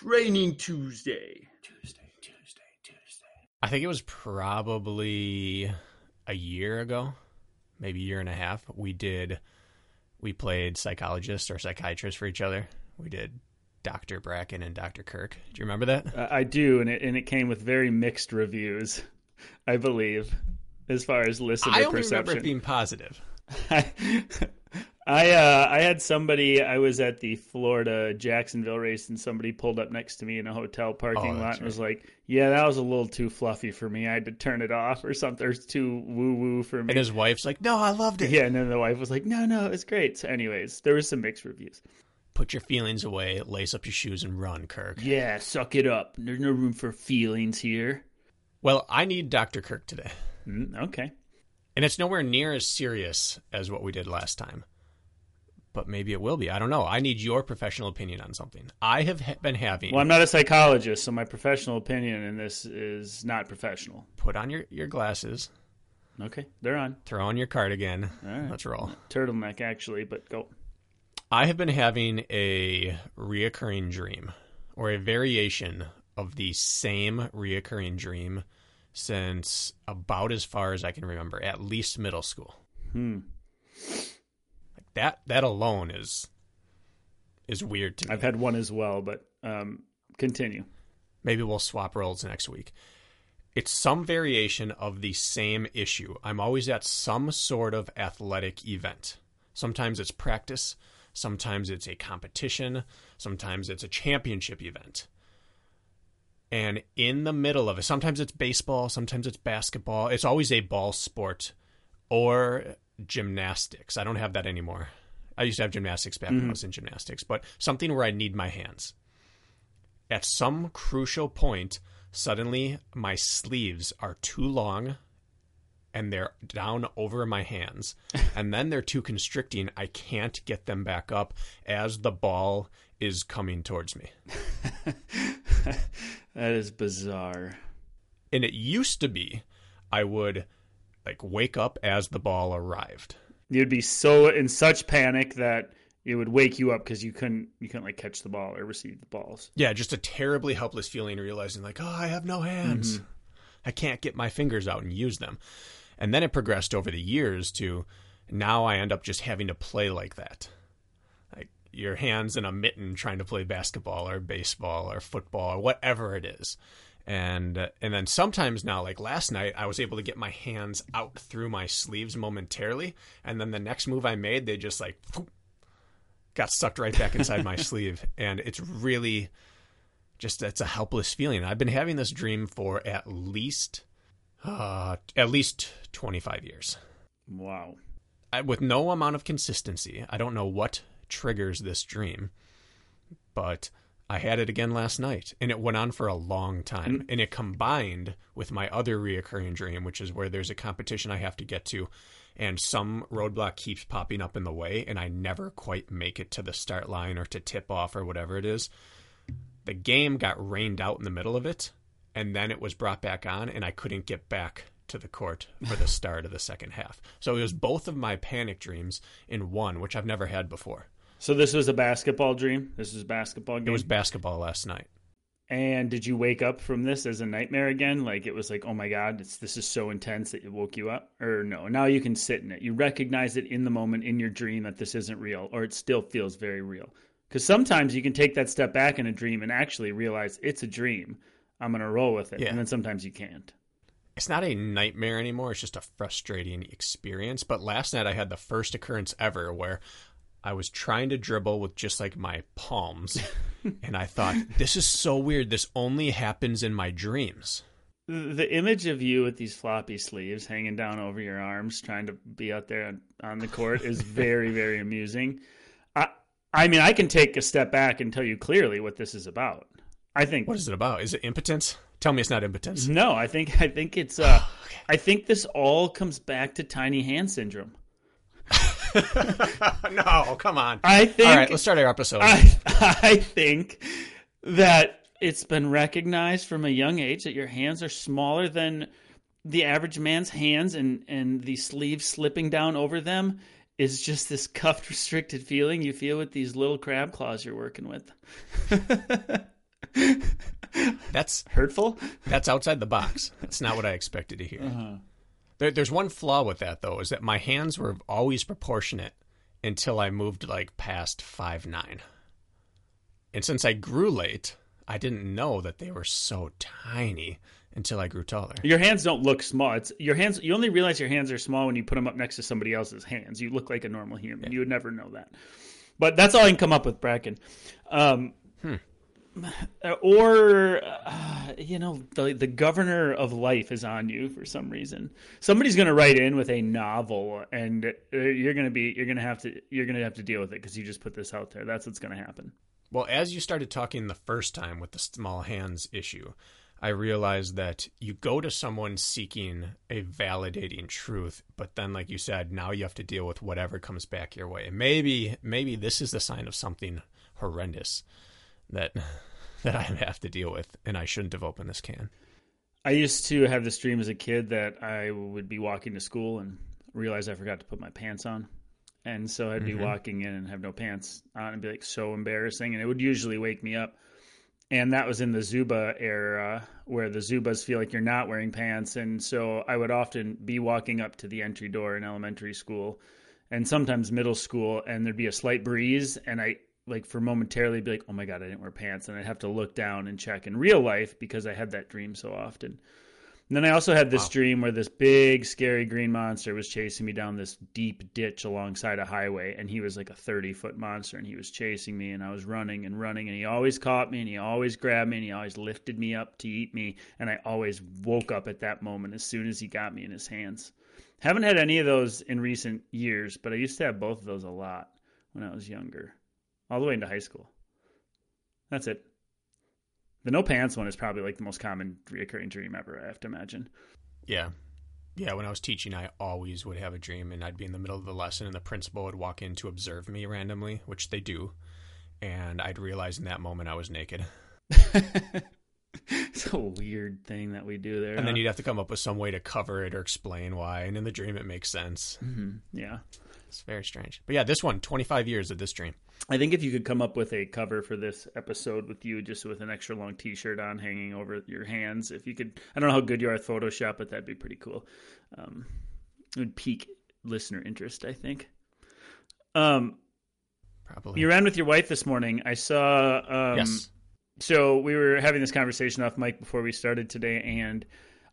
Training Tuesday. Tuesday, Tuesday, Tuesday. I think it was probably a year ago, maybe a year and a half. We did, we played psychologist or psychiatrist for each other. We did Dr. Bracken and Dr. Kirk. Do you remember that? Uh, I do, and it and it came with very mixed reviews, I believe, as far as listener I only perception. remember it being positive. I I, uh, I had somebody. I was at the Florida Jacksonville race, and somebody pulled up next to me in a hotel parking Oh, lot and was like, "Yeah, that was a little too fluffy for me. I had to turn it off or something. It's too woo woo for me." And his wife's like, "No, I loved it." yeah, and then the wife was like, "No, no, it's great." So, anyways, there was some mixed reviews. Put your feelings away, lace up your shoes, and run, Kirk. Yeah, suck it up. There's no room for feelings here. Well, I need Dr. Kirk today, Mm, okay. and it's nowhere near as serious as what we did last time. But maybe it will be. I don't know. I need your professional opinion on something. I have ha- been having. Well, I'm not a psychologist, so my professional opinion in this is not professional. Put on your, your glasses, Okay, they're on throw on your cardigan. All right. Let's roll. turtleneck actually, but go. I have been having a reoccurring dream or a variation of the same reoccurring dream since about as far as I can remember, at least middle school. Hmm. That that alone is is weird to me. I've had one as well, but um, continue. Maybe we'll swap roles next week. It's some variation of the same issue. I'm always at some sort of athletic event. Sometimes it's practice, sometimes it's a competition, sometimes it's a championship event. And in the middle of it, sometimes it's baseball, sometimes it's basketball. It's always a ball sport or gymnastics. I don't have that anymore. I used to have gymnastics back when I mm-hmm. was in gymnastics, but something where I need my hands at some crucial point, suddenly my sleeves are too long and they're down over my hands. and then they're too constricting. I can't get them back up as the ball is coming towards me. That is bizarre. And it used to be I would like wake up as the ball arrived. You'd be so in such panic that it would wake you up because you couldn't you couldn't like catch the ball or receive the balls. Yeah, just a terribly helpless feeling realizing like, oh, I have no hands. Mm-hmm. I can't get my fingers out and use them. And then it progressed over the years to now I end up just having to play like that. Like your hands in a mitten trying to play basketball or baseball or football or whatever it is. And uh, and then sometimes now like last night I was able to get my hands out through my sleeves momentarily and then the next move I made they just like got sucked right back inside my sleeve and it's really just it's a helpless feeling. I've been having this dream for at least uh at least 25 years. Wow. I, with no amount of consistency. I don't know what triggers this dream, but I had it again last night and it went on for a long time. Mm. And it combined with my other reoccurring dream, which is where there's a competition I have to get to and some roadblock keeps popping up in the way and I never quite make it to the start line or to tip off or whatever it is. The game got rained out in the middle of it and then it was brought back on and I couldn't get back to the court for the start of the second half. So it was both of my panic dreams in one, which I've never had before. So this was a basketball dream. This was a basketball game. It was basketball last night. And did you wake up from this as a nightmare again? Like it was like, oh my god, it's, this is so intense that it woke you up, or no? Now you can sit in it. You recognize it in the moment in your dream that this isn't real, or it still feels very real. Because sometimes you can take that step back in a dream and actually realize it's a dream. I'm gonna roll with it, Yeah. and then sometimes you can't. It's not a nightmare anymore. It's just a frustrating experience. But last night I had the first occurrence ever where I was trying to dribble with just like my palms. and I thought, this is so weird. This only happens in my dreams. The image of you with these floppy sleeves hanging down over your arms, trying to be out there on, the court, is very, very amusing. I, I mean, I can take a step back and tell you clearly what this is about. I think What is it about? Is it impotence? Tell me it's not impotence. no. I think I think it's. Uh, I think this all comes back to tiny hand syndrome. no, come on. I think. All right, let's start our episode. I, I think that it's been recognized from a young age that your hands are smaller than the average man's hands, and and the sleeves slipping down over them is just this cuffed, restricted feeling you feel with these little crab claws you're working with. that's Hurtful? that's outside the box. That's not what I expected to hear. Uh-huh. There, there's one flaw with that though, is that my hands were always proportionate until I moved like past five nine. And since I grew late, I didn't know that they were so tiny until I grew taller. Your hands don't look small. It's your hands. You only realize your hands are small when you put them up next to somebody else's hands. You look like a normal human. You would never know that. But that's all I can come up with, Bracken. Um, Or, uh, you know, the the governor of life is on you for some reason. Somebody's going to write in with a novel, and uh, you're going to be you're going to have to you're going to have to deal with it because you just put this out there. That's what's going to happen. Well, as you started talking the first time with the small hands issue, I realized that you go to someone seeking a validating truth, but then like you said, now you have to deal with whatever comes back your way. Maybe maybe this is the sign of something horrendous that that I have to deal with and I shouldn't have opened this can. I used to have this dream as a kid that I would be walking to school and realize I forgot to put my pants on. And so I'd be mm-hmm. walking in and have no pants on and be like so embarrassing. And it would usually wake me up. And that was in the Zubaz era where the Zubaz feel like you're not wearing pants. And so I would often be walking up to the entry door in elementary school and sometimes middle school. And there'd be a slight breeze. And I, like, for momentarily be like, oh my God, I didn't wear pants. And I'd have to look down and check in real life because I had that dream so often. And then I also had this dream where this big, scary green monster was chasing me down this deep ditch alongside a highway. And he was like a 30 foot monster and he was chasing me. And I was running and running. And he always caught me and he always grabbed me and he always lifted me up to eat me. And I always woke up at that moment as soon as he got me in his hands. Haven't had any of those in recent years, but I used to have both of those a lot when I was younger, all the way into high school. That's it. The no pants one is probably like the most common reoccurring dream ever, I have to imagine. Yeah. Yeah, when I was teaching, I always would have a dream, and I'd be in the middle of the lesson, and the principal would walk in to observe me randomly, which they do, and I'd realize in that moment I was naked. it's a weird thing that we do there. And then you'd have to come up with some way to cover it or explain why. And in the dream, it makes sense. Mhm, yeah. It's very strange. But yeah, this one, 25 years of this dream. I think if you could come up with a cover for this episode with you just with an extra long t shirt on hanging over your hands, if you could, I don't know how good you are at Photoshop, but that'd be pretty cool. Um, it would pique listener interest, I think. Um, Probably. you ran with your wife this morning. I saw. Um, yes. So we were having this conversation off mic before we started today, and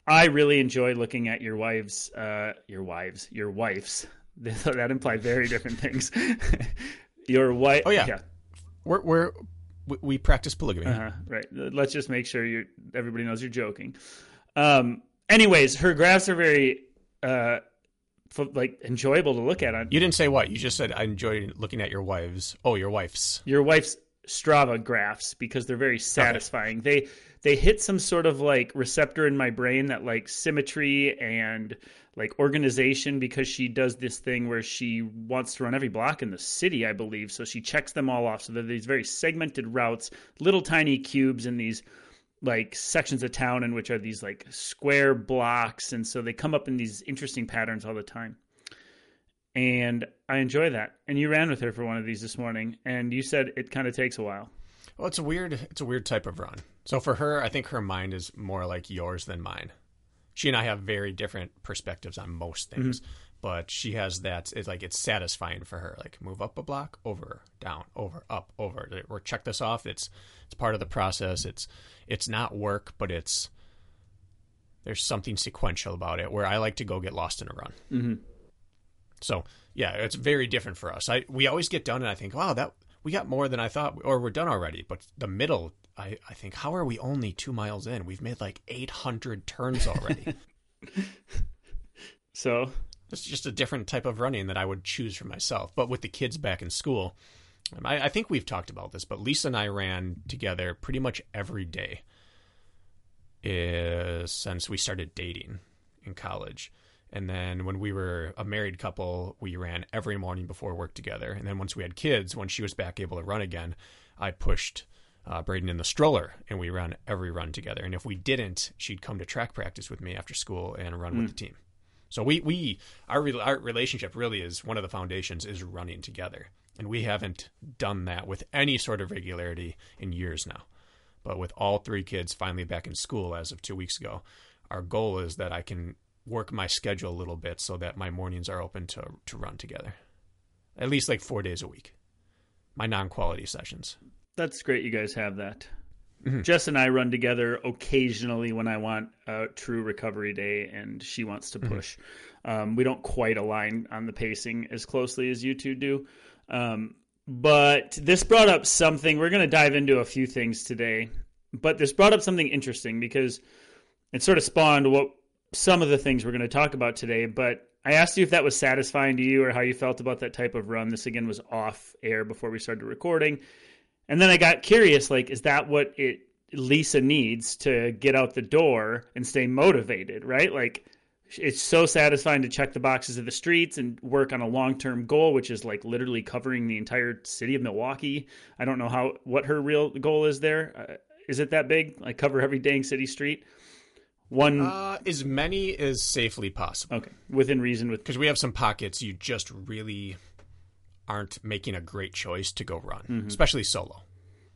I really enjoy looking at your wives, uh, your wives, your wives. that imply very different things. your wife. Oh, yeah. yeah. We're, we're, we, we practice polygamy. Uh-huh, right. Let's just make sure you everybody knows you're joking. Um, anyways, her graphs are very uh, f- like enjoyable to look at. On You didn't say what. You just said, I enjoy looking at your wives. Oh, your wife's. your wife's Strava graphs because they're very satisfying. They they hit some sort of like receptor in my brain that like symmetry and like organization because she does this thing where she wants to run every block in the city, I believe. So she checks them all off. So they're these very segmented routes, little tiny cubes in these like sections of town in which are these like square blocks and so they come up in these interesting patterns all the time and i enjoy that and you ran with her for one of these this morning and you said it kind of takes a while Well, it's a weird, it's a weird type of run. So for her, I think her mind is more like yours than mine. She and I have very different perspectives on most things, but she has that. It's like it's satisfying for her. Like move up a block, over, down, over, up, over. Or check this off. It's it's part of the process. It's it's not work, but it's there's something sequential about it. Where I like to go get lost in a run. mm-hmm. So yeah, it's very different for us. I we always get done and I think, wow, that we got more than I thought, or we're done already. But the middle, I I think, how are we only two miles in? We've made like eight hundred turns already. so it's just a different type of running that I would choose for myself. But with the kids back in school, um, I, I think we've talked about this, but Lisa and I ran together pretty much every day is since we started dating in college. And then when we were a married couple, we ran every morning before work together. And then once we had kids, when she was back able to run again, I pushed uh, Braden in the stroller and we ran every run together. And if we didn't, she'd come to track practice with me after school and run mm. with the team. So we, we our, our relationship really is one of the foundations is running together. And we haven't done that with any sort of regularity in years now. But with all three kids finally back in school as of two weeks ago, our goal is that I can work my schedule a little bit so that my mornings are open to to run together, at least like four days a week. My non-quality sessions. That's great. You guys have that. Mm-hmm. Jess and I run together occasionally when I want a true recovery day, and she wants to mm-hmm. push. Mm-hmm. Um, we don't quite align on the pacing as closely as you two do. Um, but this brought up something. We're going to dive into a few things today, but this brought up something interesting because it sort of spawned what some of the things we're going to talk about today. But I asked you if that was satisfying to you or how you felt about that type of run. This again was off air before we started recording. And then I got curious like, is that what it Lisa needs to get out the door and stay motivated, right? Like, it's so satisfying to check the boxes of the streets and work on a long-term goal which is like literally covering the entire city of milwaukee. I don't know how what her real goal is there. Uh, is it that big? Like cover every dang city street? One uh, as many as safely possible. Okay. Within reason with because we have some pockets you just really aren't making a great choice to go run mm-hmm. especially solo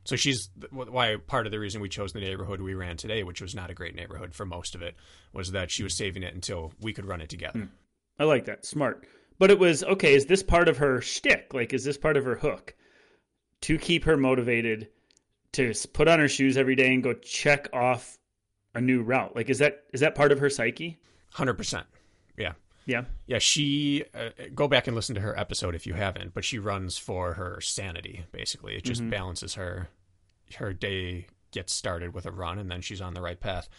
so she's why part of the reason we chose the neighborhood we ran today, which was not a great neighborhood for most of it, was that she was saving it until we could run it together. Mm. I like that. Smart. But it was okay. Is this part of her shtick? Like, is this part of her hook to keep her motivated to put on her shoes every day and go check off a new route? Like, is that is that part of her psyche? Hundred percent. Yeah. Yeah. She uh, go back and listen to her episode if you haven't. But she runs for her sanity. Basically, it just mm-hmm. balances her. Her day gets started with a run, and then she's on the right path.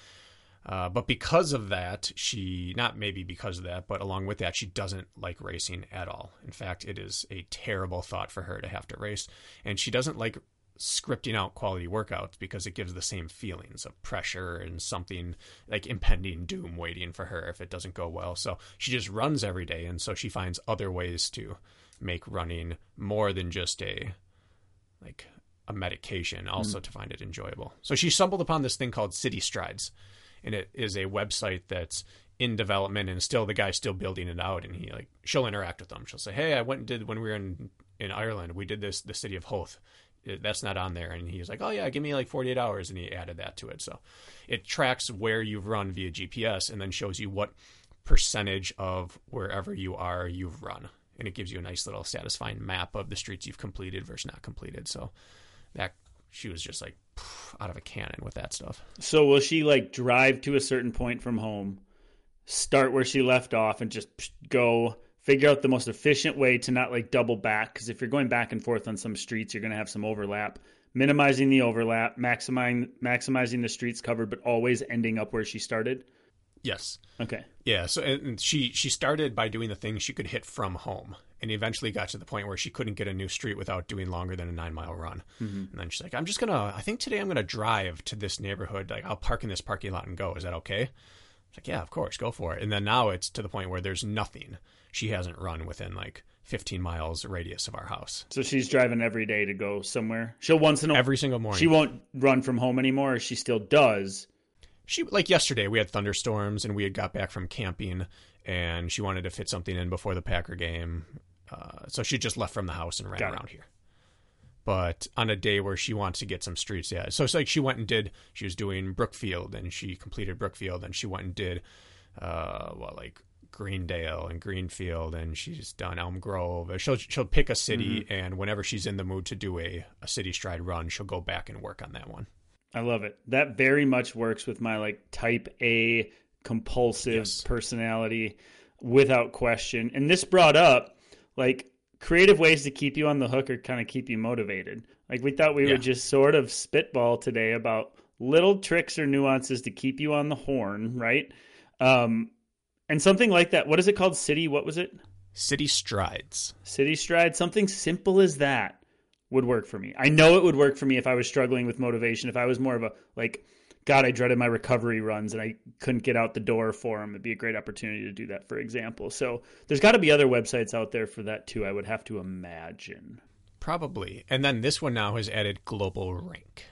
Uh, but because of that, she not maybe because of that, but along with that, she doesn't like racing at all. In fact, it is a terrible thought for her to have to race, and she doesn't like scripting out quality workouts because it gives the same feelings of pressure and something like impending doom waiting for her if it doesn't go well. So she just runs every day, and so she finds other ways to make running more than just a like a medication, also mm. to find it enjoyable. So she stumbled upon this thing called City Strides, and it is a website that's in development and still the guy's still building it out and he like she'll interact with them she'll say hey i went and did when we were in in ireland we did this the city of Howth that's not on there. And he's like, oh yeah, give me like 48 hours, and he added that to it. So it tracks where you've run via GPS and then shows you what percentage of wherever you are you've run, and it gives you a nice little satisfying map of the streets you've completed versus not completed. So that she was just like out of a cannon with that stuff. So will she like drive to a certain point from home, start where she left off, and just go figure out the most efficient way to not like double back because if you're going back and forth on some streets you're going to have some overlap. Minimizing the overlap maximizing maximizing the streets covered but always ending up where she started. Yes. Okay. Yeah so and she she started by doing the things she could hit from home and eventually got to the point where she couldn't get a new street without doing longer than a nine mile run. Mm-hmm. and then she's like i'm just gonna i think today i'm gonna drive to this neighborhood like i'll park in this parking lot and go. Is that okay? Like yeah of course go for it. And then now it's to the point where there's nothing she hasn't run within like 15 miles radius of our house. So she's driving every day to go somewhere. She'll once in a every single morning. She won't run from home anymore. she still does. She like yesterday we had thunderstorms and we had got back from camping and she wanted to fit something in before the Packer game. Uh, so she just left from the house and ran got around it. here. But on a day where she wants to get some streets, yeah. So it's like she went and did. She was doing Brookfield and she completed Brookfield and she went and did, uh, well, like Greendale and Greenfield, and she's done Elm Grove. She'll she'll pick a city, mm-hmm. and whenever she's in the mood to do a a city stride run, she'll go back and work on that one. I love it. That very much works with my like type A compulsive yes. personality, without question. And this brought up like creative ways to keep you on the hook or kind of keep you motivated. Like we thought we yeah. would just sort of spitball today about little tricks or nuances to keep you on the horn, right? Um, and something like that. What is it called? City. What was it? City strides. City strides. Something simple as that would work for me. I know it would work for me if I was struggling with motivation. If I was more of a like, God, I dreaded my recovery runs and I couldn't get out the door for them. It'd be a great opportunity to do that, for example. So there's got to be other websites out there for that too. I would have to imagine. Probably. And then this one now has added global rank.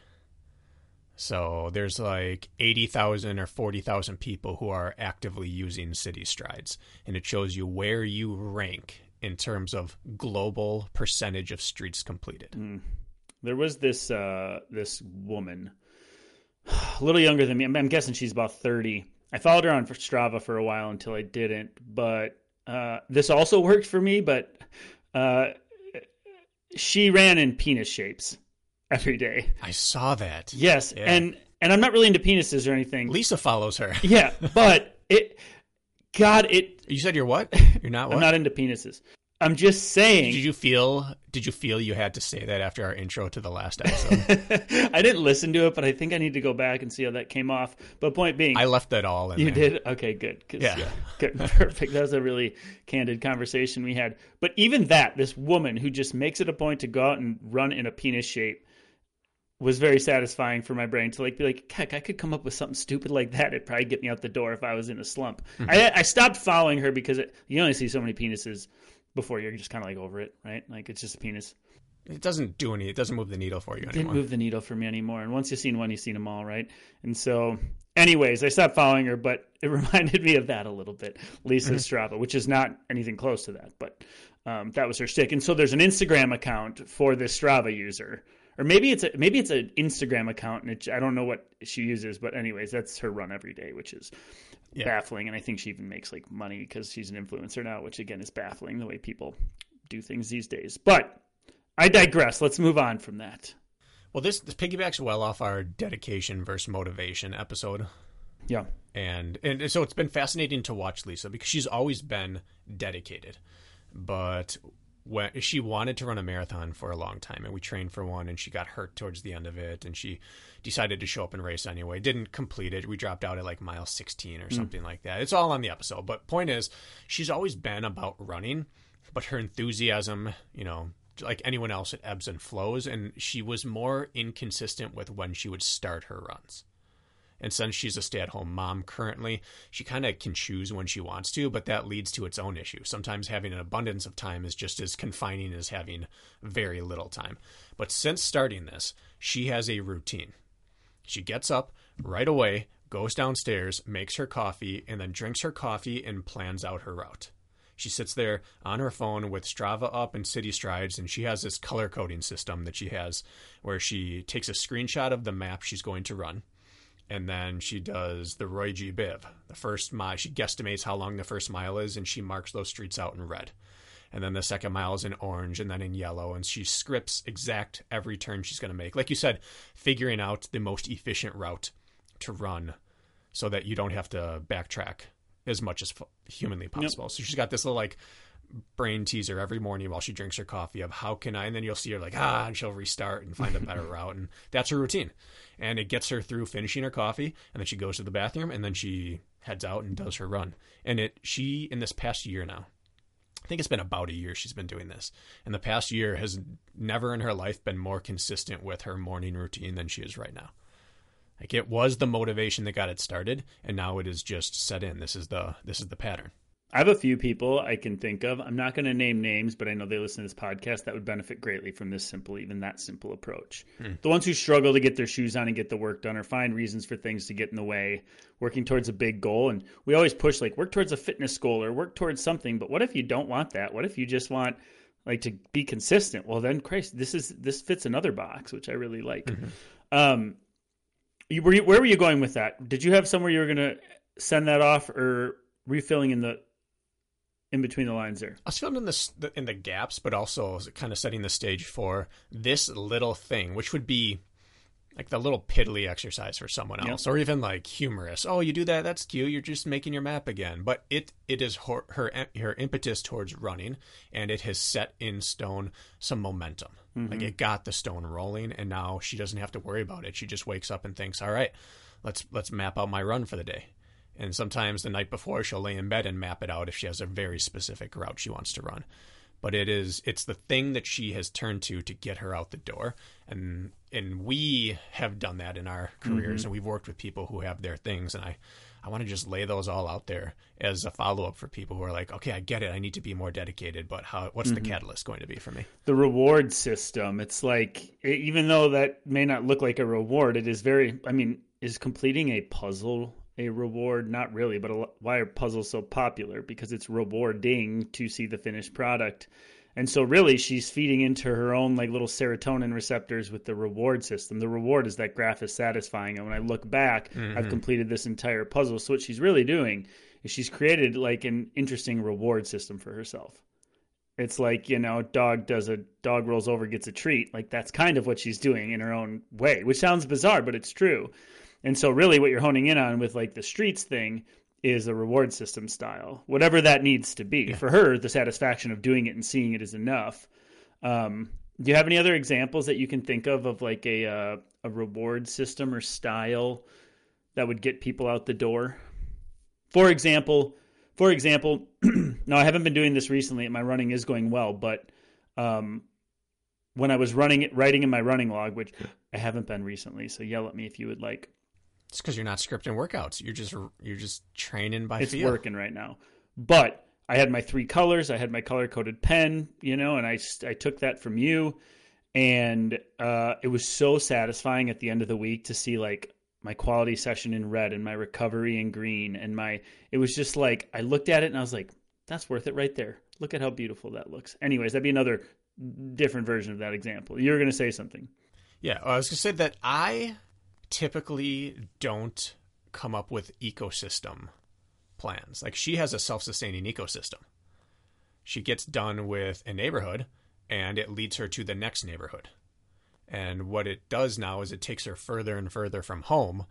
So there's like 80,000 or 40,000 people who are actively using City Strides. And it shows you where you rank in terms of global percentage of streets completed. Mm. There was this uh, this woman, a little younger than me. I'm, guessing she's about 30. I followed her on Strava for a while until I didn't. But uh, this also worked for me. But uh, she ran in penis shapes every day. I saw that. Yes, yeah. and and I'm not really into penises or anything. Lisa follows her. yeah, but it, God, it. You said you're what? You're not. What? I'm not into penises. I'm just saying. Did you feel? Did you feel you had to say that after our intro to the last episode? I didn't listen to it, but I think I need to go back and see how that came off. But point being, I left that all in. You there. did? Okay, good. Yeah. yeah, good, perfect. That was a really candid conversation we had. But even that, this woman who just makes it a point to go out and run in a penis shape was very satisfying for my brain to like be like, heck, I could come up with something stupid like that. It'd probably get me out the door if I was in a slump. Mm-hmm. I, I, stopped following her because it, you only see so many penises before you're just kind of like over it, right? Like it's just a penis. It doesn't do any. It doesn't move the needle for you it anymore. Didn't move the needle for me anymore. And once you've seen one, you've seen them all, right? And so, anyways, I stopped following her, but it reminded me of that a little bit, Lisa mm-hmm. Strava, which is not anything close to that, but um, that was her stick. And so, there's an Instagram account for this Strava user or maybe it's a maybe it's an Instagram account, and it, I don't know what she uses, but anyways, that's her run every day, which is yeah. baffling. And I think she even makes like money because she's an influencer now, which again is baffling the way people do things these days. But I digress. Let's move on from that. Well, this, this piggybacks well off our dedication versus motivation episode. Yeah. And and so it's been fascinating to watch Lisa because she's always been dedicated. But she wanted to run a marathon for a long time and we trained for one and she got hurt towards the end of it and she decided to show up and race anyway didn't complete it we dropped out at like mile 16 or mm. something mm. like that it's all on the episode but point is she's always been about running but her enthusiasm you know like anyone else it ebbs and flows and she was more inconsistent with when she would start her runs and since she's a stay at home mom currently, she kind of can choose when she wants to, but that leads to its own issue. Sometimes having an abundance of time is just as confining as having very little time. But since starting this, she has a routine. She gets up right away, goes downstairs, makes her coffee, and then drinks her coffee and plans out her route. She sits there on her phone with Strava up and City Strides, and she has this color coding system that she has where she takes a screenshot of the map she's going to run and then she does the Roy G. Biv. The first mile, she guesstimates how long the first mile is, and she marks those streets out in red. And then the second mile is in orange, and then in yellow, and she scripts exact every turn she's going to make. Like you said, figuring out the most efficient route to run, so that you don't have to backtrack as much as humanly possible. Yep. So she's got this little like brain teaser every morning while she drinks her coffee of how can I, and then you'll see her like ah, and she'll restart and find a better route, and that's her routine and it gets her through finishing her coffee and then she goes to the bathroom and then she heads out and does her run and it she in this past year now I think it's been about a year she's been doing this. And the past year has never in her life been more consistent with her morning routine than she is right now. Like it was the motivation that got it started, and now it is just set in. This is the this is the pattern. I have a few people I can think of. I'm not going to name names, but I know they listen to this podcast that would benefit greatly from this simple, even that simple approach. Hmm. The ones who struggle to get their shoes on and get the work done or find reasons for things to get in the way, working towards a big goal. And we always push like work towards a fitness goal or work towards something. But what if you don't want that? What if you just want like to be consistent? Well, then Christ, this is this fits another box, which I really like. Mm-hmm. Um, you, were you, where were you going with that? Did you have somewhere you were going to send that off or refilling in the in between the lines there. I was feeling in the in the gaps, but also kind of setting the stage for this little thing, which would be like the little piddly exercise for someone else, yep. or even like humorous. Oh, you do that? That's cute. You're just making your map again. But it it is her her, her impetus towards running, and it has set in stone some momentum. Mm-hmm. Like it got the stone rolling, and now she doesn't have to worry about it. She just wakes up and thinks, "All right, let's let's map out my run for the day." And sometimes the night before, she'll lay in bed and map it out if she has a very specific route she wants to run. but it is it's the thing that she has turned to to get her out the door and and we have done that in our careers Mm-hmm. and we've worked with people who have their things and I I want to just lay those all out there as a follow up for people who are like, okay, I get it. I need to be more dedicated, but how? What's Mm-hmm. the catalyst going to be for me? the reward system. It's like even though that may not look like a reward, it is very. I mean, is completing a puzzle a reward? Not really, but a, why are puzzles so popular? Because it's rewarding to see the finished product. And so really she's feeding into her own like little serotonin receptors with the reward system. The reward is that graph is satisfying and when I look back, I've mm-hmm. completed this entire puzzle. So what she's really doing is she's created like an interesting reward system for herself. It's like, you know, dog does a dog rolls over gets a treat. Like that's kind of what she's doing in her own way, which sounds bizarre, but it's true. And so really what you're honing in on with like the streets thing is a reward system style. Whatever that needs to be. For her, the satisfaction of doing it and seeing it is enough. Um do you have any other examples that you can think of of like a uh, a reward system or style that would get people out the door? For example, for example, no, I haven't been doing this recently. and My running is going well, but um, when I was running it, writing in my running log, which I haven't been recently, so yell at me if you would like. It's because you're not scripting workouts. You're just you're just training by It's feel. working right now, but I had my three colors. I had my color coded pen, you know, and I I took that from you, and uh, it was so satisfying at the end of the week to see like my quality session in red and my recovery in green and my it was just like I looked at it and I was like that's worth it right there. Look at how beautiful that looks. Anyways, that'd be another different version of that example. You were going to say something. Yeah, I was gonna say that I typically don't come up with ecosystem plans. Like she has a self-sustaining ecosystem. She gets done with a neighborhood and it leads her to the next neighborhood. And what it does now is it takes her further and further from home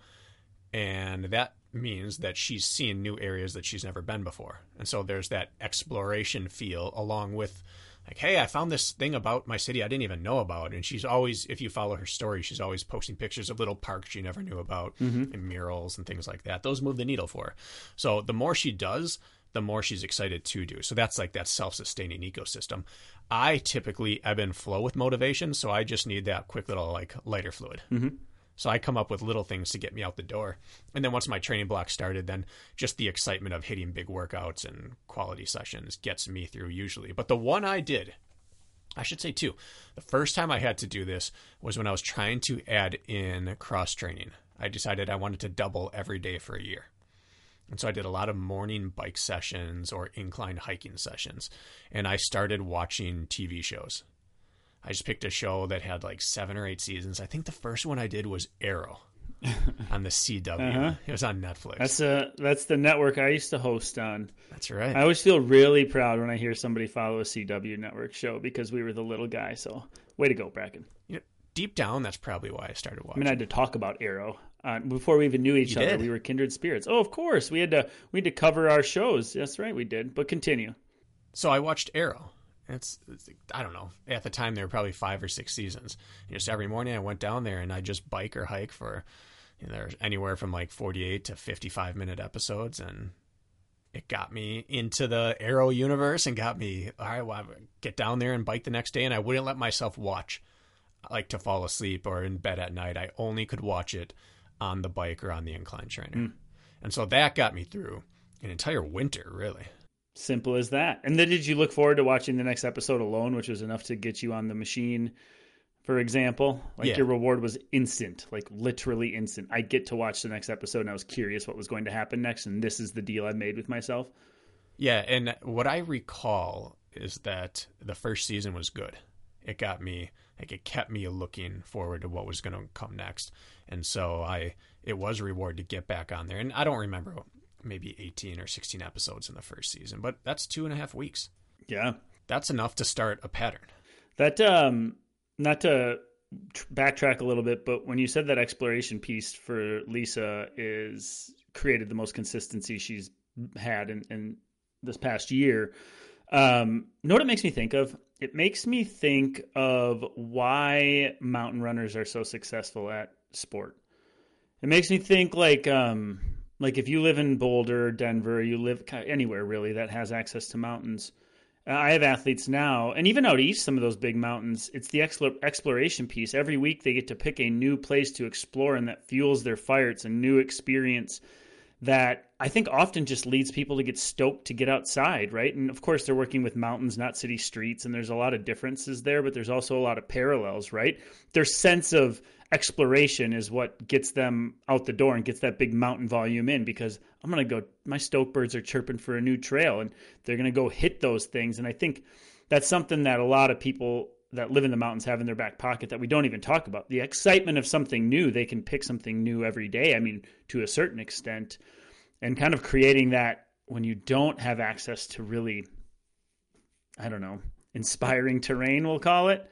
and that means that she's seeing new areas that she's never been before. And so there's that exploration feel along with like, hey, I found this thing about my city I didn't even know about. And she's always, if you follow her story, she's always posting pictures of little parks she never knew about mm-hmm. and murals and things like that. Those move the needle for her. So the more she does, the more she's excited to do. So that's like that self sustaining ecosystem. I typically ebb and flow with motivation. So I just need that quick little like lighter fluid. Mm-hmm. So I come up with little things to get me out the door. And then once my training block started, then just the excitement of hitting big workouts and quality sessions gets me through usually. But the one I did, I should say two. The first time I had to do this was when I was trying to add in cross training. I decided I wanted to double every day for a year. And so I did a lot of morning bike sessions or incline hiking sessions. And I started watching TV shows. I just picked a show that had like seven or eight seasons. I think the first one I did was Arrow on the CW. It was on Netflix. That's a that's the network I used to host on. That's right. I always feel really proud when I hear somebody follow a CW network show because we were the little guy. So way to go, Bracken. You know, deep down, that's probably why I started watching. I mean, I had to talk about Arrow uh, before we even knew each You other. did? We were kindred spirits. Oh, of course, we had to we had to cover our shows. That's right, we did. But continue. so I watched Arrow. It's, it's I don't know. At the time, there were probably five or six seasons. And just every morning, I went down there and I just bike or hike for you know, there's anywhere from like 48 to 55 minute episodes, and it got me into the Arrow universe and got me. All right, well, I would get down there and bike the next day, and I wouldn't let myself watch like to fall asleep or in bed at night. I only could watch it on the bike or on the incline trainer, hmm. and so that got me through an entire winter, really. Simple as that. And then did you look forward to watching the next episode alone, which was enough to get you on the machine? For example, like Yeah. your reward was instant, like literally instant. I get to watch the next episode, and I was curious what was going to happen next, and this is the deal I made with myself. Yeah, and what I recall is that the first season was good. It got me like it kept me looking forward to what was going to come next, and so I it was a reward to get back on there. And I don't remember maybe eighteen or sixteen episodes in the first season, but that's two and a half weeks. Yeah, That's enough to start a pattern. That um not to backtrack a little bit, but when you said that exploration piece for Lisa is created the most consistency she's had in, in this past year, um, you know what it makes me think of? It makes me think of why mountain runners are so successful at sport. It makes me think like um like if you live in Boulder, Denver, you live anywhere really that has access to mountains Uh, I have athletes now, and even out east, some of those big mountains, it's the exploration piece. Every week they get to pick a new place to explore, and that fuels their fire. It's a new experience that I think often just leads people to get stoked to get outside, right? And of course, they're working with mountains, not city streets, and there's a lot of differences there, but there's also a lot of parallels, right? Their sense of exploration is what gets them out the door and gets that big mountain volume in because I'm going to go, my stoke birds are chirping for a new trail and they're going to go hit those things. And I think that's something that a lot of people that live in the mountains have in their back pocket that we don't even talk about. The excitement of something new, they can pick something new every day. I mean, to a certain extent, and kind of creating that when you don't have access to really, I don't know, inspiring terrain, we'll call it.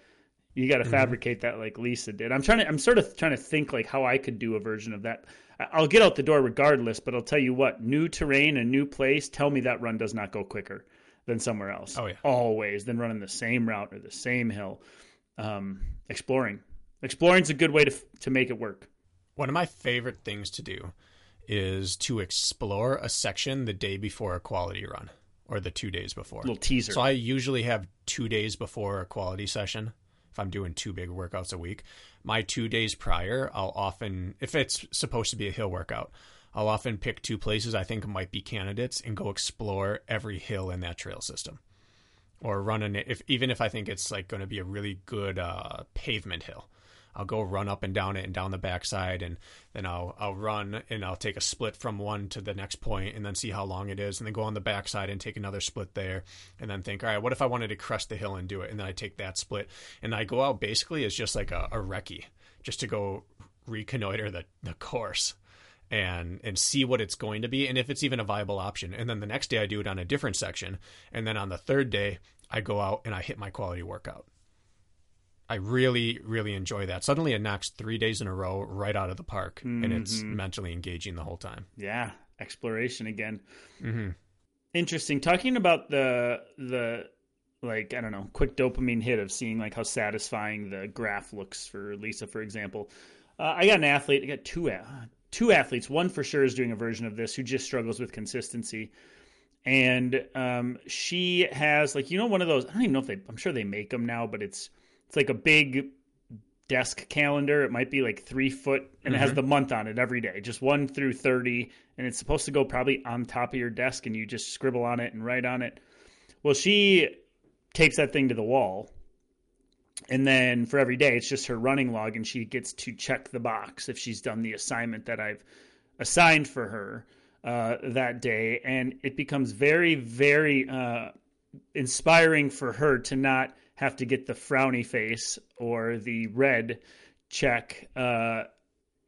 You got to mm-hmm. fabricate that like Lisa did. I'm trying to, I'm sort of trying to think like how I could do a version of that. I'll get out the door regardless, but I'll tell you what, new terrain, a new place, tell me that run does not go quicker than somewhere else. Oh yeah, always than running the same route or the same hill. Um, exploring, exploring is a good way to to make it work. One of my favorite things to do is to explore a section the day before a quality run or the two days before. Little teaser. So I usually have two days before a quality session. If I'm doing two big workouts a week, my two days prior, I'll often, if it's supposed to be a hill workout, I'll often pick two places I think might be candidates and go explore every hill in that trail system, or run an if even if I think it's like going to be a really good uh, pavement hill. I'll go run up and down it and down the backside, and then I'll I'll run and I'll take a split from one to the next point, and then see how long it is, and then go on the backside and take another split there, and then think, all right, what if I wanted to crest the hill and do it, and then I take that split, and I go out basically as just like a, a recce, just to go reconnoiter the the course and and see what it's going to be and if it's even a viable option. And then the next day I do it on a different section, and then on the third day I go out and I hit my quality workout. I really really enjoy that. Suddenly it knocks 3 days in a row right out of the park mm-hmm. and it's mm-hmm. mentally engaging the whole time. Yeah, exploration again. hmm Interesting talking about the the like I don't know, quick dopamine hit of seeing like how satisfying the graph looks for Lisa for example. Uh, I got an athlete. I got two two athletes. One for sure is doing a version of this who just struggles with consistency. And um, she has like you know one of those. I don't even know if they. I'm sure they make them now, but it's it's like a big desk calendar. It might be like three foot, and mm-hmm. it has mm-hmm. the month on it every day, just one through thirty, and it's supposed to go probably on top of your desk, and you just scribble on it and write on it. Well, she takes that thing to the wall and then for every day, it's just her running log, and she gets to check the box if she's done the assignment that I've assigned for her uh, that day. And it becomes very, very uh, inspiring for her to not have to get the frowny face or the red check. Uh,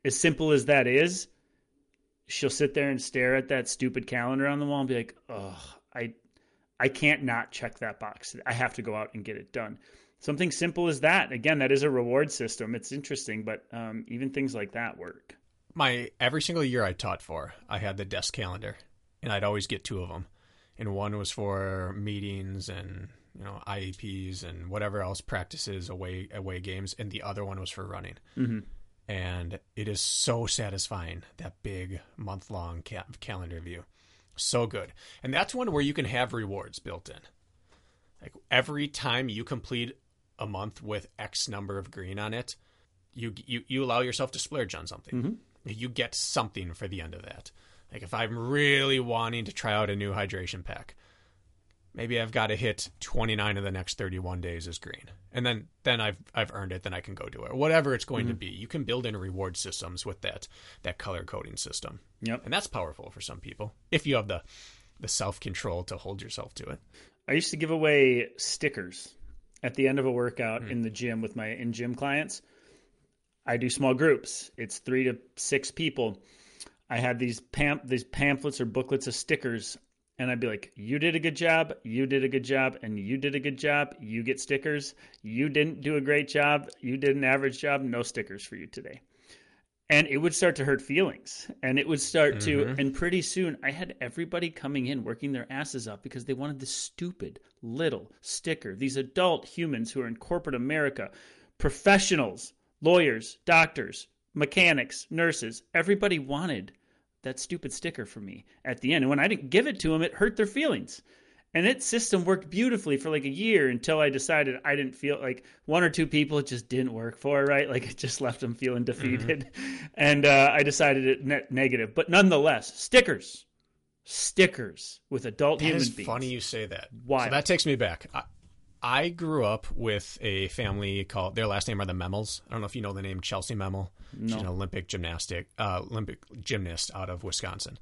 as simple as that is, she'll sit there and stare at that stupid calendar on the wall and be like, "Oh, I, I can't not check that box. I have to go out and get it done." Something simple as that. Again, that is a reward system. It's interesting, but um, even things like that work. My every single year I taught for, I had the desk calendar, and I'd always get two of them, and one was for meetings and you know IEPs and whatever else practices away away games, and the other one was for running. Mm-hmm. And it is so satisfying that big month long ca- calendar view, so good, and that's one where you can have rewards built in. Like every time you complete a month with X number of green on it, you you, you allow yourself to splurge on something. Mm-hmm. You get something for the end of that. Like if I'm really wanting to try out a new hydration pack, maybe I've got to hit 29 of the next 31 days as green. And then then I've I've earned it, then I can go do it. Whatever it's going mm-hmm. to be. You can build in reward systems with that that color coding system. Yep. And that's powerful for some people if you have the the self-control to hold yourself to it. I used to give away stickers at the end of a workout mm. in the gym with my in gym clients. I do small groups. It's three to six people. I had these pam- these pamphlets or booklets of stickers, and I'd be like, "You did a good job. You did a good job, and you did a good job. You get stickers. You didn't do a great job. You did an average job. No stickers for you today." And it would start to hurt feelings. And it would start mm-hmm. to and pretty soon i had everybody coming in working their asses off because they wanted this stupid little sticker. These adult humans who are in corporate america professionals lawyers doctors mechanics nurses everybody wanted that stupid sticker for me at the end. And when i didn't give it to them it hurt their feelings And its system worked beautifully for like a year until I decided I didn't feel like one or two people it just didn't work for, right? Like it just left them feeling defeated. Mm-hmm. And uh, I decided it net negative. But nonetheless, stickers. Stickers with adult that human beings. funny you say that. Why? So that takes me back. I, I grew up with a family called their last name are the Memmels. I don't know if you know the name Chellsie Memmel. No. She's an Olympic gymnastic uh, Olympic gymnast out of Wisconsin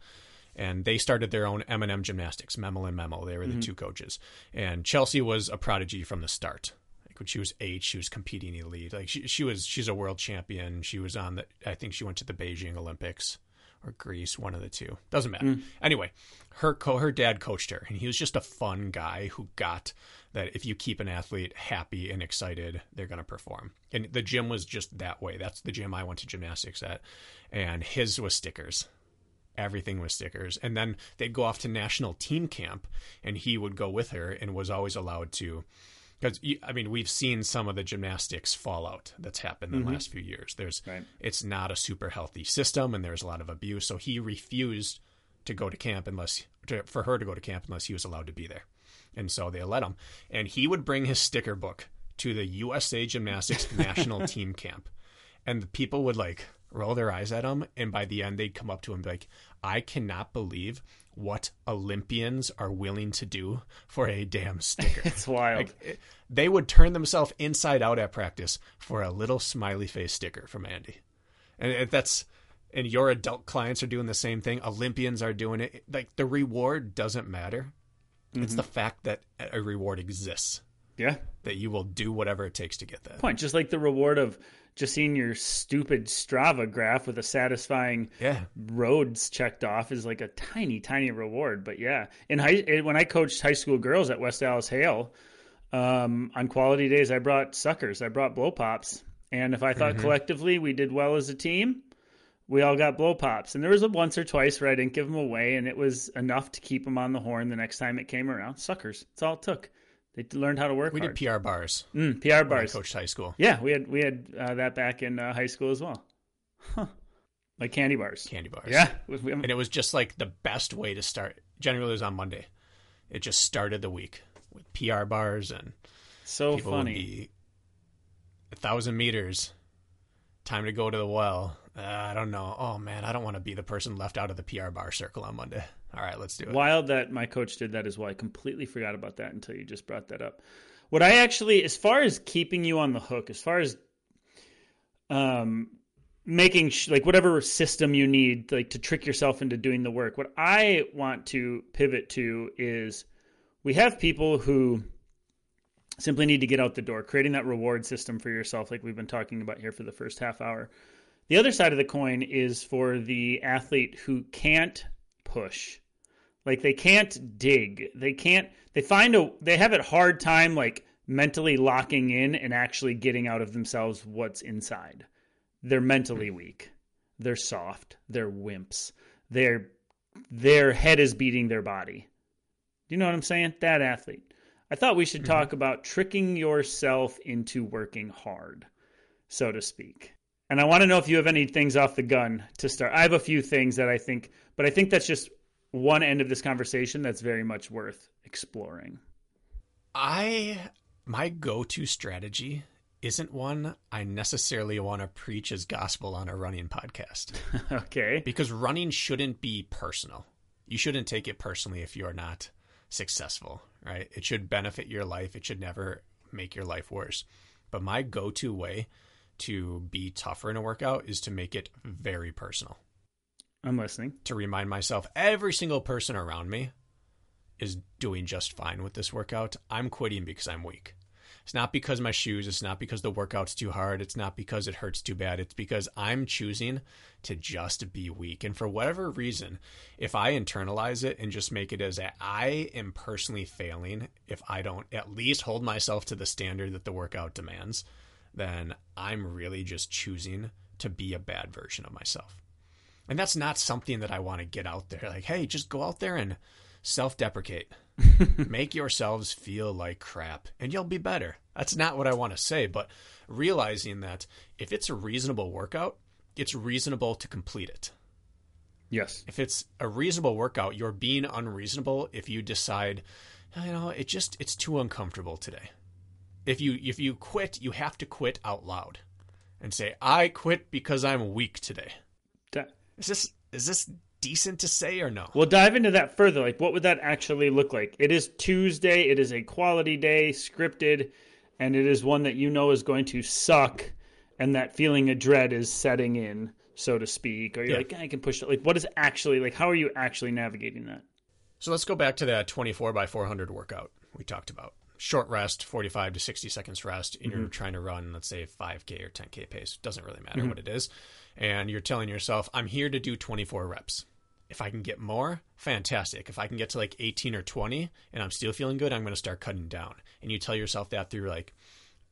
and they started their own M&M Gymnastics, Memmel and Memmel. They were the mm-hmm. two coaches, and Chellsie was a prodigy from the start. Like when she was eight, she was competing elite. Like she, she was, she's a world champion. She was on the. I think she went to the Beijing Olympics or Greece, one of the two. Doesn't matter. Mm. Anyway, her co- her dad coached her, and he was just a fun guy who got that if you keep an athlete happy and excited, they're going to perform. And the gym was just that way. That's the gym I went to gymnastics at, and his was stickers everything with stickers. And then they'd go off to national team camp, and he would go with her and was always allowed to. Because I mean, we've seen some of the gymnastics fallout that's happened in mm-hmm. the last few years. There's, right. it's not a super healthy system, and there's a lot of abuse. So he refused to go to camp unless to, for her to go to camp unless he was allowed to be there, and so they let him. And he would bring his sticker book to the USA Gymnastics national team camp, and the people would like roll their eyes at him, and by the end they'd come up to him and be like, I cannot believe what Olympians are willing to do for a damn sticker. it's wild. Like, they would turn themselves inside out at practice for a little smiley face sticker from Andy. And that's and your adult clients are doing the same thing. Olympians are doing it. Like the reward doesn't matter. Mm-hmm. It's the fact that a reward exists. Yeah. That you will do whatever it takes to get that. Point. Just like the reward of just seeing your stupid Strava graph with a satisfying yeah. roads checked off is like a tiny, tiny reward. But yeah, in high when I coached high school girls at West Allis Hale, um, on quality days I brought suckers, I brought blow pops, and if I thought mm-hmm. collectively we did well as a team, we all got blow pops. And there was a once or twice where I didn't give them away, and it was enough to keep them on the horn the next time it came around. Suckers, it's all it took. They learned how to work. We hard. did PR bars. Mm, PR bars. coached high school. Yeah, we had we had uh, that back in uh, high school as well. Huh. Like candy bars. Candy bars. Yeah, and it was just like the best way to start. Generally, it was on Monday. It just started the week with PR bars and so funny. a thousand meters. Time to go to the well. Uh, I don't know. Oh man, I don't want to be the person left out of the PR bar circle on Monday. All right, let's do it. Wild that my coach did that as well. I completely forgot about that until you just brought that up. What I actually, as far as keeping you on the hook, as far as um, making sh- like whatever system you need, like to trick yourself into doing the work. What I want to pivot to is we have people who simply need to get out the door, creating that reward system for yourself, like we've been talking about here for the first half hour. The other side of the coin is for the athlete who can't push. Like they can't dig. They can't they find a they have a hard time like mentally locking in and actually getting out of themselves what's inside. They're mentally weak. They're soft. They're wimps. Their their head is beating their body. Do you know what I'm saying? That athlete. I thought we should mm-hmm. talk about tricking yourself into working hard, so to speak. And I want to know if you have any things off the gun to start. I have a few things that I think, but I think that's just one end of this conversation that's very much worth exploring. I my go-to strategy isn't one I necessarily want to preach as gospel on a running podcast. okay. Because running shouldn't be personal. You shouldn't take it personally if you're not successful, right? It should benefit your life. It should never make your life worse. But my go-to way to be tougher in a workout is to make it very personal. I'm listening. To remind myself every single person around me is doing just fine with this workout. I'm quitting because I'm weak. It's not because my shoes, it's not because the workout's too hard, it's not because it hurts too bad. It's because I'm choosing to just be weak. And for whatever reason, if I internalize it and just make it as a, I am personally failing if I don't at least hold myself to the standard that the workout demands, then I'm really just choosing to be a bad version of myself. And that's not something that I want to get out there. Like, hey, just go out there and self deprecate. Make yourselves feel like crap and you'll be better. That's not what I want to say, but realizing that if it's a reasonable workout, it's reasonable to complete it. Yes. If it's a reasonable workout, you're being unreasonable if you decide you know, it just it's too uncomfortable today. If you if you quit, you have to quit out loud and say, "I quit because I'm weak today." Is this is this decent to say or no? We'll dive into that further. Like, what would that actually look like? It is Tuesday. It is a quality day, scripted, and it is one that you know is going to suck, and that feeling of dread is setting in, so to speak. Or you're Yeah. like, I can push it. Like, what is actually like? How are you actually navigating that? So let's go back to that 24 by 400 workout we talked about. Short rest, 45 to 60 seconds rest, and you're mm-hmm. trying to run, let's say, 5K or 10K pace. Doesn't really matter mm-hmm. what it is. And you're telling yourself, I'm here to do 24 reps. If I can get more, fantastic. If I can get to like 18 or 20 and I'm still feeling good, I'm going to start cutting down. And you tell yourself that through like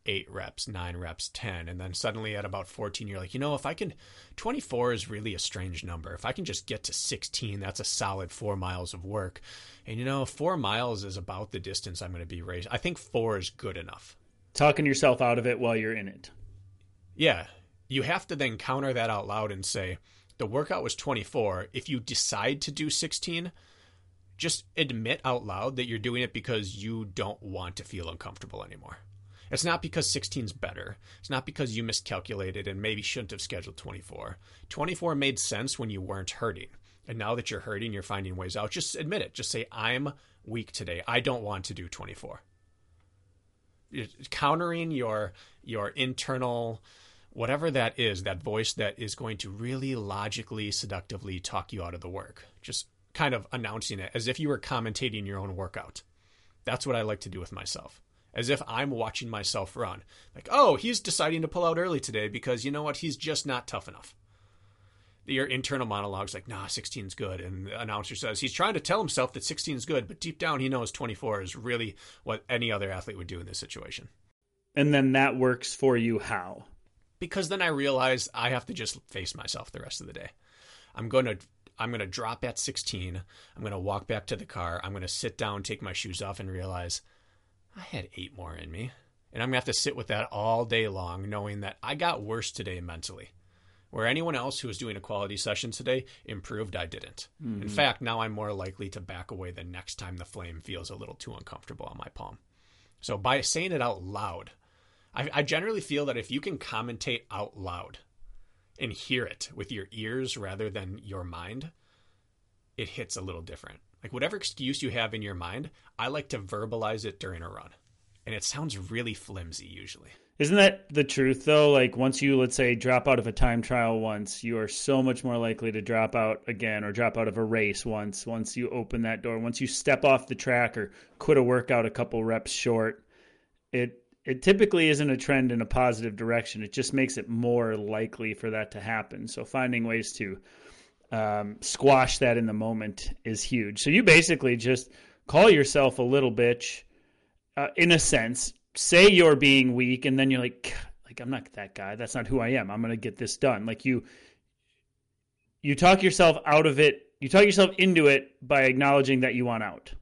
eight reps, nine reps, 10. And then suddenly at about 14, you're like, you know, if I can, 24 is really a strange number. If I can just get to 16, that's a solid four miles of work. And you know, four miles is about the distance I'm going to be racing. I think four is good enough. Talking yourself out of it while you're in it. Yeah. You have to then counter that out loud and say, the workout was 24. If you decide to do 16, just admit out loud that you're doing it because you don't want to feel uncomfortable anymore. It's not because 16 is better. It's not because you miscalculated and maybe shouldn't have scheduled 24. 24 made sense when you weren't hurting. And now that you're hurting, you're finding ways out. Just admit it. Just say, I'm weak today. I don't want to do 24. You're countering your your internal whatever that is, that voice that is going to really logically, seductively talk you out of the work. Just kind of announcing it as if you were commentating your own workout. That's what I like to do with myself. As if I'm watching myself run. Like, oh, he's deciding to pull out early today because you know what? He's just not tough enough. Your internal monologue's like, nah, 16's good. And the announcer says he's trying to tell himself that 16's good, but deep down he knows 24 is really what any other athlete would do in this situation. And then that works for you how? because then I realize I have to just face myself the rest of the day. I'm going to I'm going to drop at 16. I'm going to walk back to the car. I'm going to sit down, take my shoes off and realize I had 8 more in me. And I'm going to have to sit with that all day long knowing that I got worse today mentally. Where anyone else who was doing a quality session today improved, I didn't. In mm-hmm. fact, now I'm more likely to back away the next time the flame feels a little too uncomfortable on my palm. So by saying it out loud, I, I generally feel that if you can commentate out loud and hear it with your ears rather than your mind, it hits a little different. Like whatever excuse you have in your mind, I like to verbalize it during a run. And it sounds really flimsy usually. Isn't that the truth though? Like once you let's say drop out of a time trial once, you are so much more likely to drop out again or drop out of a race once once you open that door. Once you step off the track or quit a workout a couple reps short, it it typically isn't a trend in a positive direction. It just makes it more likely for that to happen. So finding ways to um, squash that in the moment is huge. So you basically just call yourself a little bitch, uh, in a sense. Say you're being weak, and then you're like, like I'm not that guy. That's not who I am. I'm gonna get this done. Like you, you talk yourself out of it. You talk yourself into it by acknowledging that you want out.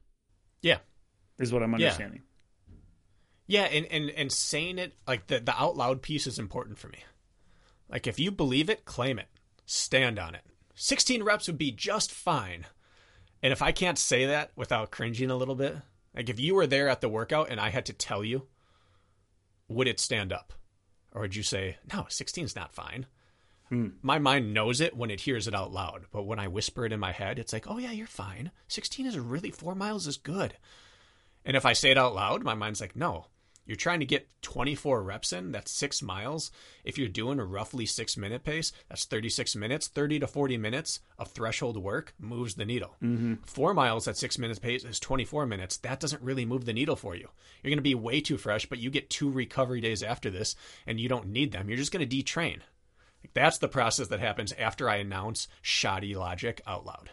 Yeah. Is what I'm understanding. Yeah. Yeah, and, and, and saying it like the, the out loud piece is important for me. Like if you believe it, claim it. Stand on it. 16 reps would be just fine. And if I can't say that without cringing a little bit, like if you were there at the workout and I had to tell you, would it stand up? Or would you say, no, 16 is not fine? Hmm. My mind knows it when it hears it out loud. But when I whisper it in my head, it's like, oh, yeah, you're fine. 16 is really, four miles is good. And if I say it out loud, my mind's like, no, you're trying to get 24 reps in. That's six miles. If you're doing a roughly six minute pace, that's 36 minutes. 30 to 40 minutes of threshold work moves the needle. Mm-hmm. Four miles at six minutes pace is 24 minutes. That doesn't really move the needle for you. You're going to be way too fresh, but you get two recovery days after this and you don't need them. You're just going to detrain. That's the process that happens after I announce shoddy logic out loud.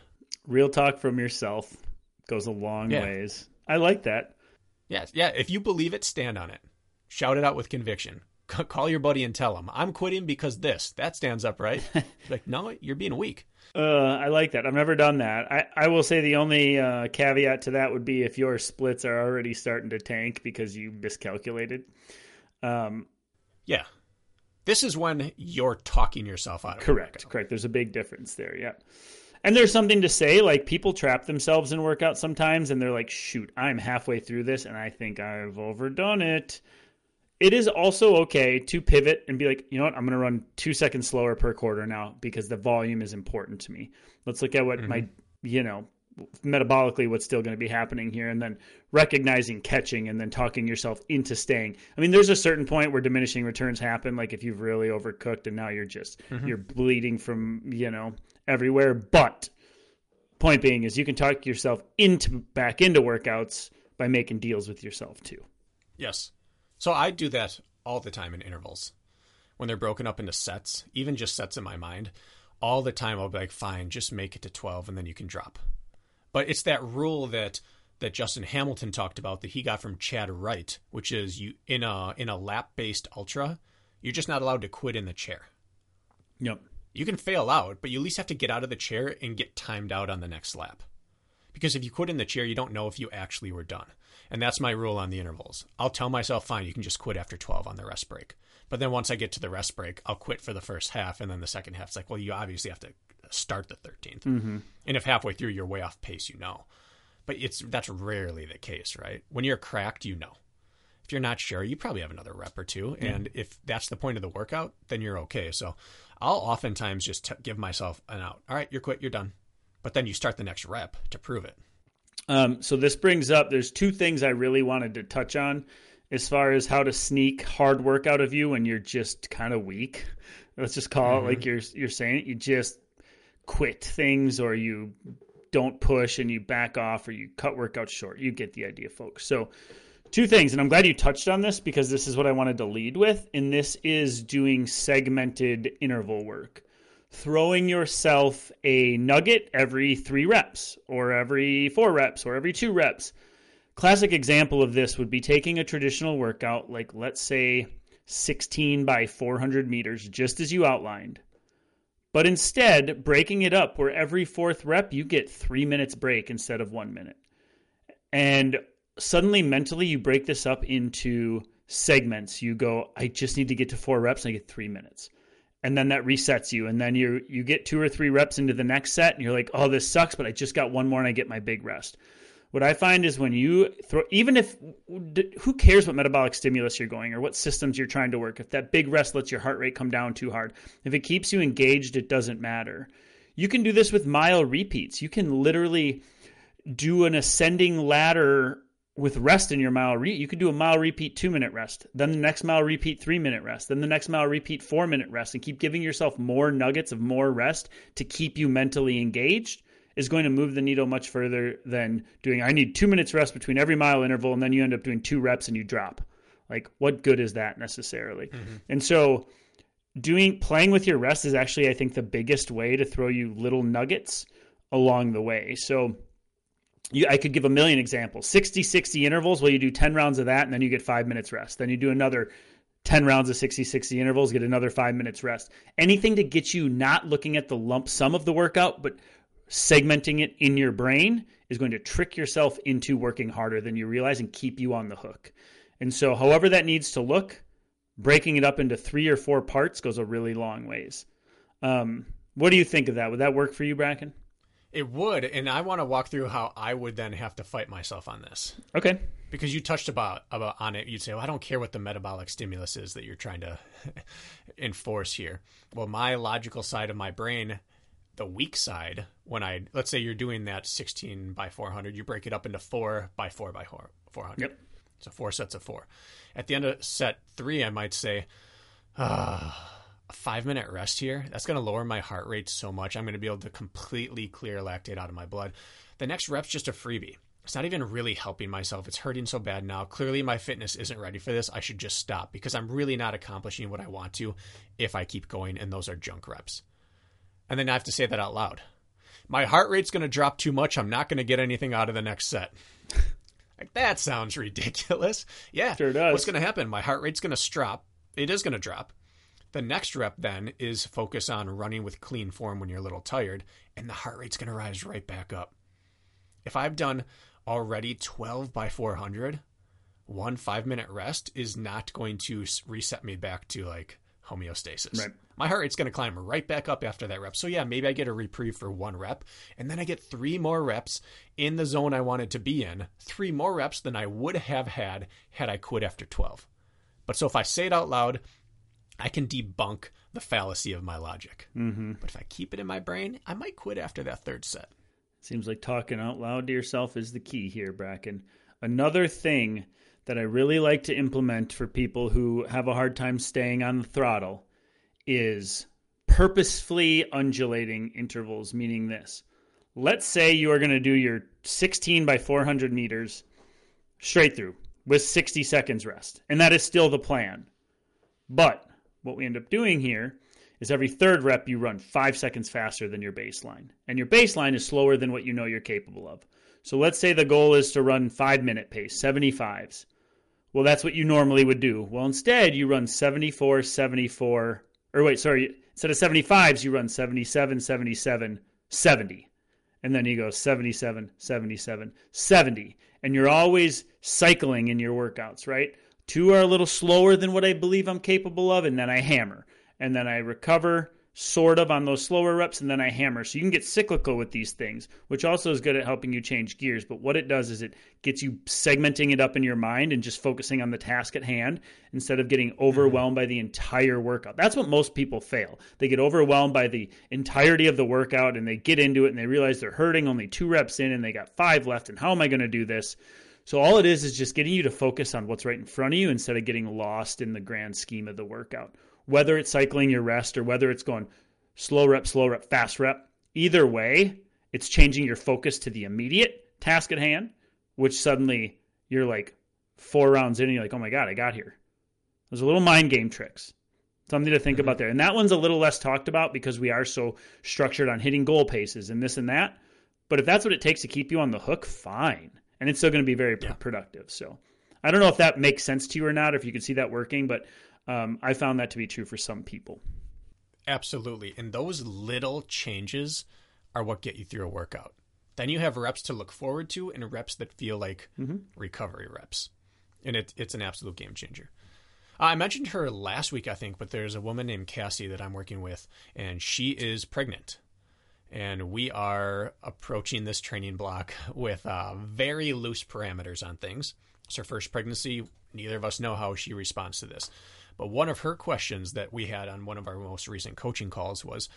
Real talk from yourself goes a long Yeah. ways. I like that. Yes, yeah. If you believe it, stand on it. Shout it out with conviction. C- call your buddy and tell him, "I'm quitting because this." That stands up, right? like, no, you're being weak. Uh, I like that. I've never done that. I, I will say the only uh, caveat to that would be if your splits are already starting to tank because you miscalculated. Um, Yeah. This is when you're talking yourself out of it. correct, correct. There's a big difference there. Yeah. And there's something to say, like people trap themselves in workouts sometimes and they're like, shoot, I'm halfway through this and I think I've overdone it. It is also okay to pivot and be like, you know what, I'm going to run two seconds slower per quarter now because the volume is important to me. Let's look at what mm-hmm. my, you know, metabolically what's still going to be happening here and then recognizing catching and then talking yourself into staying i mean there's a certain point where diminishing returns happen like if you've really overcooked and now you're just mm-hmm. you're bleeding from you know everywhere but point being is you can talk yourself into back into workouts by making deals with yourself too yes so i do that all the time in intervals when they're broken up into sets even just sets in my mind all the time i'll be like fine just make it to 12 and then you can drop but it's that rule that that Justin Hamilton talked about that he got from Chad Wright, which is you in a in a lap based ultra, you're just not allowed to quit in the chair. Yep. You can fail out, but you at least have to get out of the chair and get timed out on the next lap. Because if you quit in the chair, you don't know if you actually were done. And that's my rule on the intervals. I'll tell myself, fine, you can just quit after 12 on the rest break. But then once I get to the rest break, I'll quit for the first half. And then the second half, it's like, well, you obviously have to start the 13th. Mm-hmm. And if halfway through you're way off pace, you know. But it's that's rarely the case, right? When you're cracked, you know. If you're not sure, you probably have another rep or two. Yeah. And if that's the point of the workout, then you're okay. So I'll oftentimes just t- give myself an out. All right, you're quit, you're done. But then you start the next rep to prove it. Um, so this brings up there's two things I really wanted to touch on as far as how to sneak hard work out of you when you're just kind of weak. Let's just call mm-hmm. it like you're you're saying it. You just quit things or you don't push and you back off or you cut workouts short. You get the idea, folks. So, two things, and I'm glad you touched on this because this is what I wanted to lead with, and this is doing segmented interval work. Throwing yourself a nugget every three reps, or every four reps, or every two reps. Classic example of this would be taking a traditional workout, like let's say 16 by 400 meters, just as you outlined but instead breaking it up where every fourth rep you get three minutes break instead of one minute. And suddenly mentally you break this up into segments. You go, I just need to get to four reps and I get three minutes. And then that resets you. And then you you get two or three reps into the next set and you're like, oh, this sucks, but I just got one more and I get my big rest. What I find is when you throw, even if, who cares what metabolic stimulus you're going or what systems you're trying to work, if that big rest lets your heart rate come down too hard, if it keeps you engaged, it doesn't matter. You can do this with mile repeats. You can literally do an ascending ladder with rest in your mile re- you could do a mile repeat two minute rest then the next mile repeat three minute rest then the next mile repeat four minute rest and keep giving yourself more nuggets of more rest to keep you mentally engaged is going to move the needle much further than doing I need 2 minutes rest between every mile interval and then you end up doing 2 reps and you drop. Like what good is that necessarily? Mm-hmm. And so doing playing with your rest is actually I think the biggest way to throw you little nuggets along the way. So you, I could give a million examples. 60 60 intervals, well you do 10 rounds of that and then you get 5 minutes rest. Then you do another 10 rounds of 60 60 intervals, get another 5 minutes rest. Anything to get you not looking at the lump sum of the workout, but segmenting it in your brain is going to trick yourself into working harder than you realize and keep you on the hook. And so, however that needs to look, breaking it up into three or four parts goes a really long ways. Um, what do you think of that? Would that work for you, Bracken? It would, and I want to walk through how I would then have to fight myself on this. Okay. Because you touched about about on it, you'd say, "Well, I don't care what the metabolic stimulus is that you're trying to enforce here." Well, my logical side of my brain the weak side when I let's say you're doing that 16 by 400, you break it up into four by four by four 400. Yep. So four sets of four. At the end of set three, I might say, ah, a five minute rest here. That's going to lower my heart rate so much. I'm going to be able to completely clear lactate out of my blood. The next rep's just a freebie. It's not even really helping myself. It's hurting so bad now. Clearly, my fitness isn't ready for this. I should just stop because I'm really not accomplishing what I want to if I keep going, and those are junk reps and then I have to say that out loud. My heart rate's going to drop too much. I'm not going to get anything out of the next set. like that sounds ridiculous. Yeah, sure does. What's going to happen? My heart rate's going to drop. It is going to drop. The next rep then is focus on running with clean form when you're a little tired, and the heart rate's going to rise right back up. If I've done already 12 by 400, one five minute rest is not going to reset me back to like homeostasis. Right. My heart rate's going to climb right back up after that rep. So yeah, maybe I get a reprieve for one rep, and then I get three more reps in the zone I wanted to be in. Three more reps than I would have had had I quit after 12. But so if I say it out loud, I can debunk the fallacy of my logic. Mm-hmm. But if I keep it in my brain, I might quit after that third set. Seems like talking out loud to yourself is the key here, Bracken. Another thing that I really like to implement for people who have a hard time staying on the throttle is purposefully undulating intervals, meaning this. Let's say you are going to do your 16 by 400 meters straight through with 60 seconds rest, and that is still the plan. But what we end up doing here is every third rep you run five seconds faster than your baseline. And your baseline is slower than what you know you're capable of. So let's say the goal is to run five minute pace, 75s. Well, that's what you normally would do. Well, instead, you run 74, 74, or wait, sorry, instead of 75s, you run 77, 77, 70. And then you go 77, 77, 70. And you're always cycling in your workouts, right? Two are a little slower than what I believe I'm capable of, and then I hammer. And then I recover sort of on those slower reps, and then I hammer. So you can get cyclical with these things, which also is good at helping you change gears. But what it does is it gets you segmenting it up in your mind and just focusing on the task at hand instead of getting mm-hmm. overwhelmed by the entire workout. That's what most people fail. They get overwhelmed by the entirety of the workout and they get into it and they realize they're hurting only two reps in and they got five left. And how am I going to do this? So all it is is just getting you to focus on what's right in front of you instead of getting lost in the grand scheme of the workout. Whether it's cycling your rest or whether it's going slow rep, slow rep, fast rep, either way, it's changing your focus to the immediate task at hand, which suddenly you're like four rounds in and you're like, oh my God, I got here. There's a little mind game tricks. Something to think mm-hmm. about there. And that one's a little less talked about because we are so structured on hitting goal paces and this and that. But if that's what it takes to keep you on the hook, fine and it's still going to be very yeah. productive. So I don't know if that makes sense to you or not, or if you can see that working, but um, I found that to be true for some people. Absolutely. And those little changes are what get you through a workout. Then you have reps to look forward to and reps that feel like mm-hmm. recovery reps. And it, it's an absolute game changer. I mentioned her last week, I think, but there's a woman named Cassie that I'm working with, and she is pregnant and we are approaching this training block with uh, very loose parameters on things. It's her first pregnancy. Neither of us know how she responds to this. But one of her questions that we had on one of our most recent coaching calls was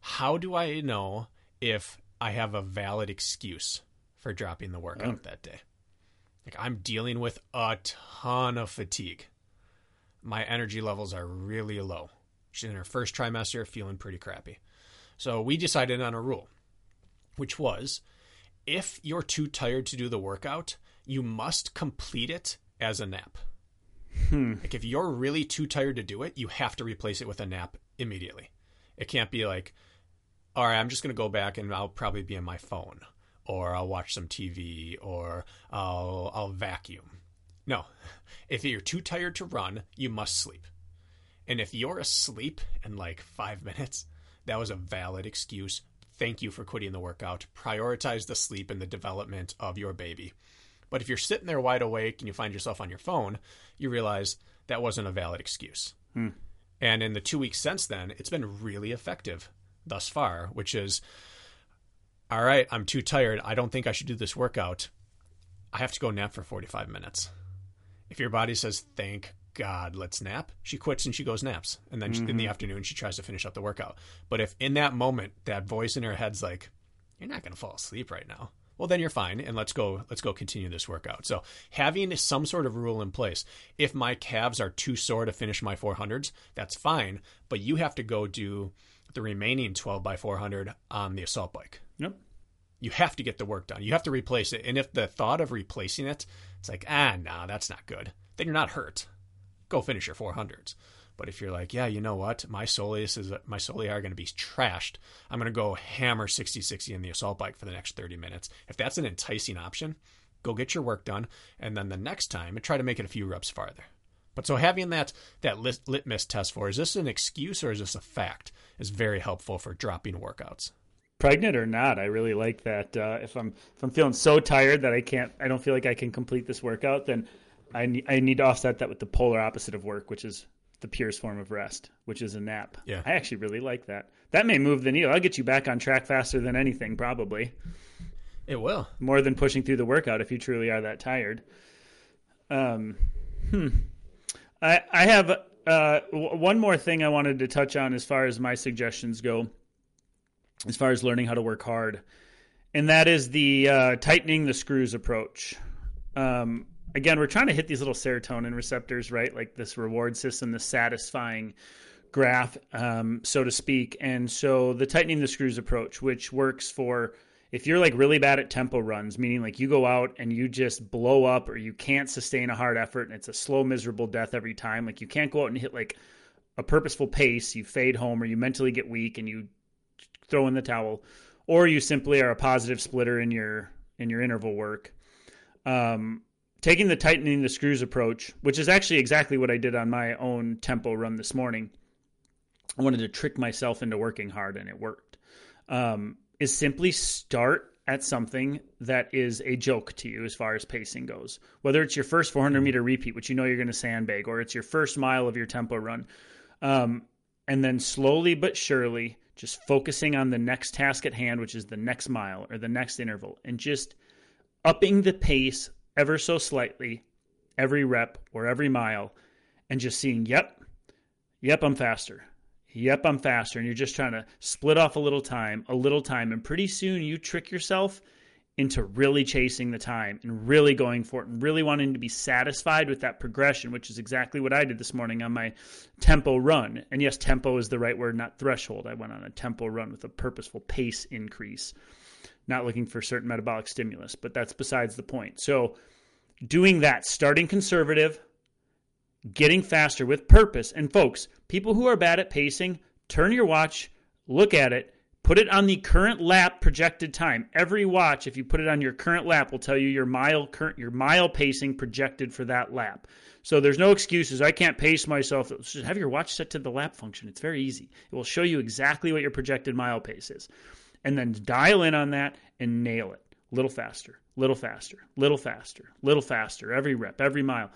How do I know if I have a valid excuse for dropping the workout oh. that day? Like, I'm dealing with a ton of fatigue. My energy levels are really low. She's in her first trimester, feeling pretty crappy. So we decided on a rule, which was if you're too tired to do the workout, you must complete it as a nap. Hmm. Like if you're really too tired to do it, you have to replace it with a nap immediately. It can't be like, all right, I'm just going to go back and I'll probably be on my phone or I'll watch some TV or I'll I'll vacuum. No. If you're too tired to run, you must sleep. And if you're asleep in like 5 minutes, that was a valid excuse. Thank you for quitting the workout. Prioritize the sleep and the development of your baby. But if you're sitting there wide awake and you find yourself on your phone, you realize that wasn't a valid excuse. Hmm. And in the two weeks since then, it's been really effective thus far, which is all right, I'm too tired. I don't think I should do this workout. I have to go nap for 45 minutes. If your body says, thank God, let's nap. She quits and she goes naps. And then mm-hmm. she, in the mm-hmm. afternoon, she tries to finish up the workout. But if in that moment, that voice in her head's like, you're not going to fall asleep right now. Well, then you're fine, and let's go. Let's go continue this workout. So, having some sort of rule in place. If my calves are too sore to finish my 400s, that's fine. But you have to go do the remaining 12 by 400 on the assault bike. Yep. You have to get the work done. You have to replace it. And if the thought of replacing it, it's like, ah, nah, that's not good. Then you're not hurt go finish your 400s. But if you're like, yeah, you know what, my soleus is my soli are going to be trashed. I'm going to go hammer 60-60 in the assault bike for the next 30 minutes. If that's an enticing option, go get your work done, and then the next time, try to make it a few reps farther. But so having that that lit, litmus test for is this an excuse or is this a fact is very helpful for dropping workouts. Pregnant or not, I really like that. Uh, if I'm if I'm feeling so tired that I can't, I don't feel like I can complete this workout, then I need, I need to offset that with the polar opposite of work, which is the purest form of rest, which is a nap. Yeah. I actually really like that. That may move the needle. I'll get you back on track faster than anything, probably. It will. More than pushing through the workout if you truly are that tired. Um, hmm. I I have uh, w- one more thing I wanted to touch on as far as my suggestions go, as far as learning how to work hard, and that is the uh, tightening the screws approach. Um, again, we're trying to hit these little serotonin receptors, right? Like this reward system, the satisfying graph, um, so to speak. And so the tightening the screws approach, which works for if you're like really bad at tempo runs, meaning like you go out and you just blow up or you can't sustain a hard effort and it's a slow, miserable death every time, like you can't go out and hit like a purposeful pace, you fade home or you mentally get weak and you throw in the towel, or you simply are a positive splitter in your in your interval work. Um, taking the tightening the screws approach, which is actually exactly what I did on my own tempo run this morning. I wanted to trick myself into working hard and it worked. Um, is simply start at something that is a joke to you as far as pacing goes. Whether it's your first 400 meter repeat, which you know you're going to sandbag, or it's your first mile of your tempo run. Um, and then slowly but surely, just focusing on the next task at hand, which is the next mile or the next interval, and just upping the pace ever so slightly every rep or every mile, and just seeing, yep, yep, I'm faster. Yep, I'm faster. And you're just trying to split off a little time, a little time. And pretty soon you trick yourself into really chasing the time and really going for it and really wanting to be satisfied with that progression, which is exactly what I did this morning on my tempo run. And yes, tempo is the right word, not threshold. I went on a tempo run with a purposeful pace increase, not looking for certain metabolic stimulus, but that's besides the point. So, doing that, starting conservative, getting faster with purpose. And folks, people who are bad at pacing, turn your watch, look at it, put it on the current lap projected time. Every watch, if you put it on your current lap, will tell you your mile current your mile pacing projected for that lap. So there's no excuses. I can't pace myself. Just have your watch set to the lap function. It's very easy. It will show you exactly what your projected mile pace is. And then dial in on that and nail it. Little faster, little faster, little faster, little faster, every rep, every mile.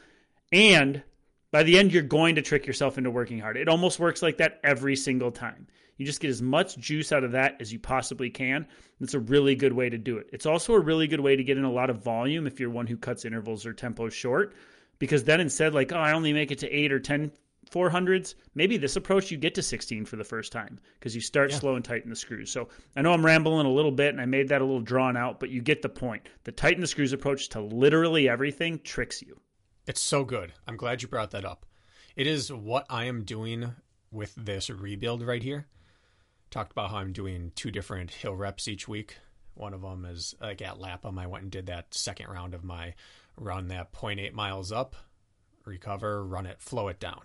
And by the end, you're going to trick yourself into working hard. It almost works like that every single time. You just get as much juice out of that as you possibly can. It's a really good way to do it. It's also a really good way to get in a lot of volume if you're one who cuts intervals or tempos short, because then instead, like, oh, I only make it to eight or 10 400s, maybe this approach you get to 16 for the first time because you start yeah. slow and tighten the screws. So I know I'm rambling a little bit and I made that a little drawn out, but you get the point. The tighten the screws approach to literally everything tricks you. It's so good. I'm glad you brought that up. It is what I am doing with this rebuild right here. Talked about how I'm doing two different hill reps each week. One of them is like at Lapham. I went and did that second round of my run that 0.8 miles up, recover, run it, flow it down.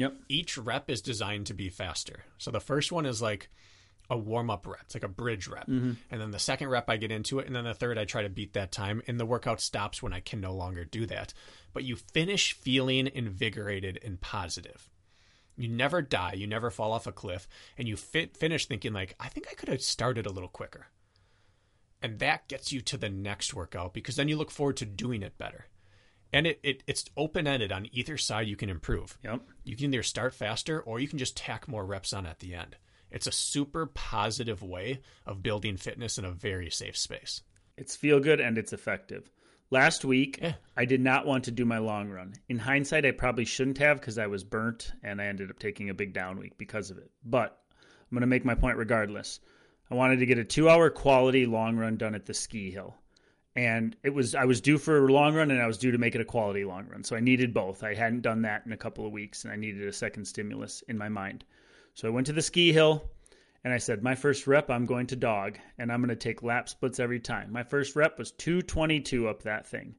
Yep. Each rep is designed to be faster. So the first one is like a warm up rep. It's like a bridge rep. Mm-hmm. And then the second rep, I get into it. And then the third, I try to beat that time. And the workout stops when I can no longer do that. But you finish feeling invigorated and positive. You never die. You never fall off a cliff. And you fit, finish thinking, like, I think I could have started a little quicker. And that gets you to the next workout because then you look forward to doing it better and it, it it's open ended on either side you can improve. Yep. You can either start faster or you can just tack more reps on at the end. It's a super positive way of building fitness in a very safe space. It's feel good and it's effective. Last week, yeah. I did not want to do my long run. In hindsight, I probably shouldn't have because I was burnt and I ended up taking a big down week because of it. But I'm going to make my point regardless. I wanted to get a two hour quality long run done at the ski hill and it was I was due for a long run and I was due to make it a quality long run. So I needed both. I hadn't done that in a couple of weeks and I needed a second stimulus in my mind. So I went to the ski hill and I said, "My first rep I'm going to dog and I'm going to take lap splits every time." My first rep was 222 up that thing.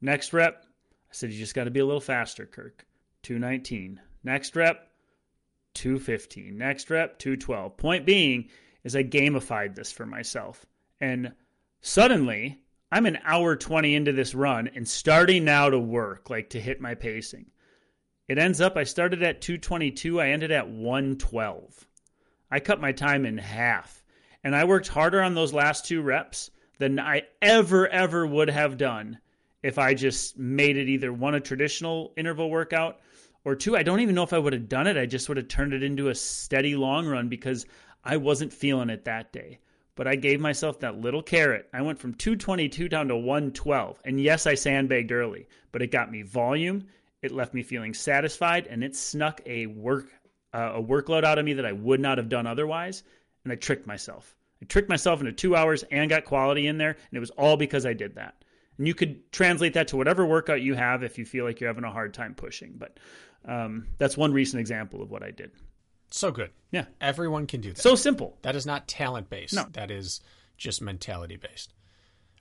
Next rep, I said, "You just got to be a little faster, Kirk." 219. Next rep, 215. Next rep, 212. Point being is I gamified this for myself. And suddenly I'm an hour 20 into this run and starting now to work, like to hit my pacing. It ends up, I started at 222, I ended at 112. I cut my time in half. And I worked harder on those last two reps than I ever, ever would have done if I just made it either one a traditional interval workout or two. I don't even know if I would have done it. I just would have turned it into a steady long run because I wasn't feeling it that day. But I gave myself that little carrot. I went from 222 down to 112. And yes, I sandbagged early, but it got me volume. It left me feeling satisfied and it snuck a work uh, a workload out of me that I would not have done otherwise. And I tricked myself. I tricked myself into two hours and got quality in there. And it was all because I did that. And you could translate that to whatever workout you have if you feel like you're having a hard time pushing. But um, that's one recent example of what I did. So good. Yeah. Everyone can do that. So simple. that is not talent based. No. That is just mentality based.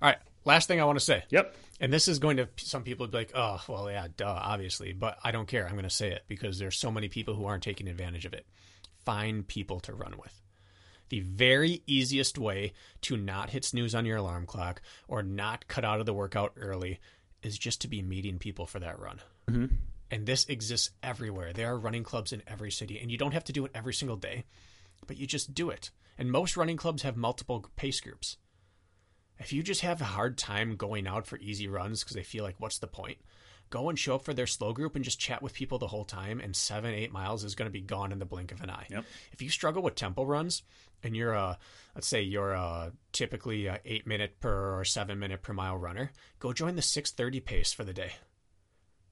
All right. Last thing I want to say. Yep. And this is going to some people be like, oh, well, yeah, duh, obviously. But I don't care. I'm going to say it because there's so many people who aren't taking advantage of it. Find people to run with. The very easiest way to not hit snooze on your alarm clock or not cut out of the workout early is just to be meeting people for that run. Mm-hmm. And this exists everywhere. There are running clubs in every city, and you don't have to do it every single day, but you just do it. And most running clubs have multiple pace groups. If you just have a hard time going out for easy runs because they feel like, what's the point? Go and show up for their slow group and just chat with people the whole time, and seven, eight miles is going to be gone in the blink of an eye. Yep. If you struggle with tempo runs and you're a, let's say you're a typically a eight minute per or seven minute per mile runner, go join the 630 pace for the day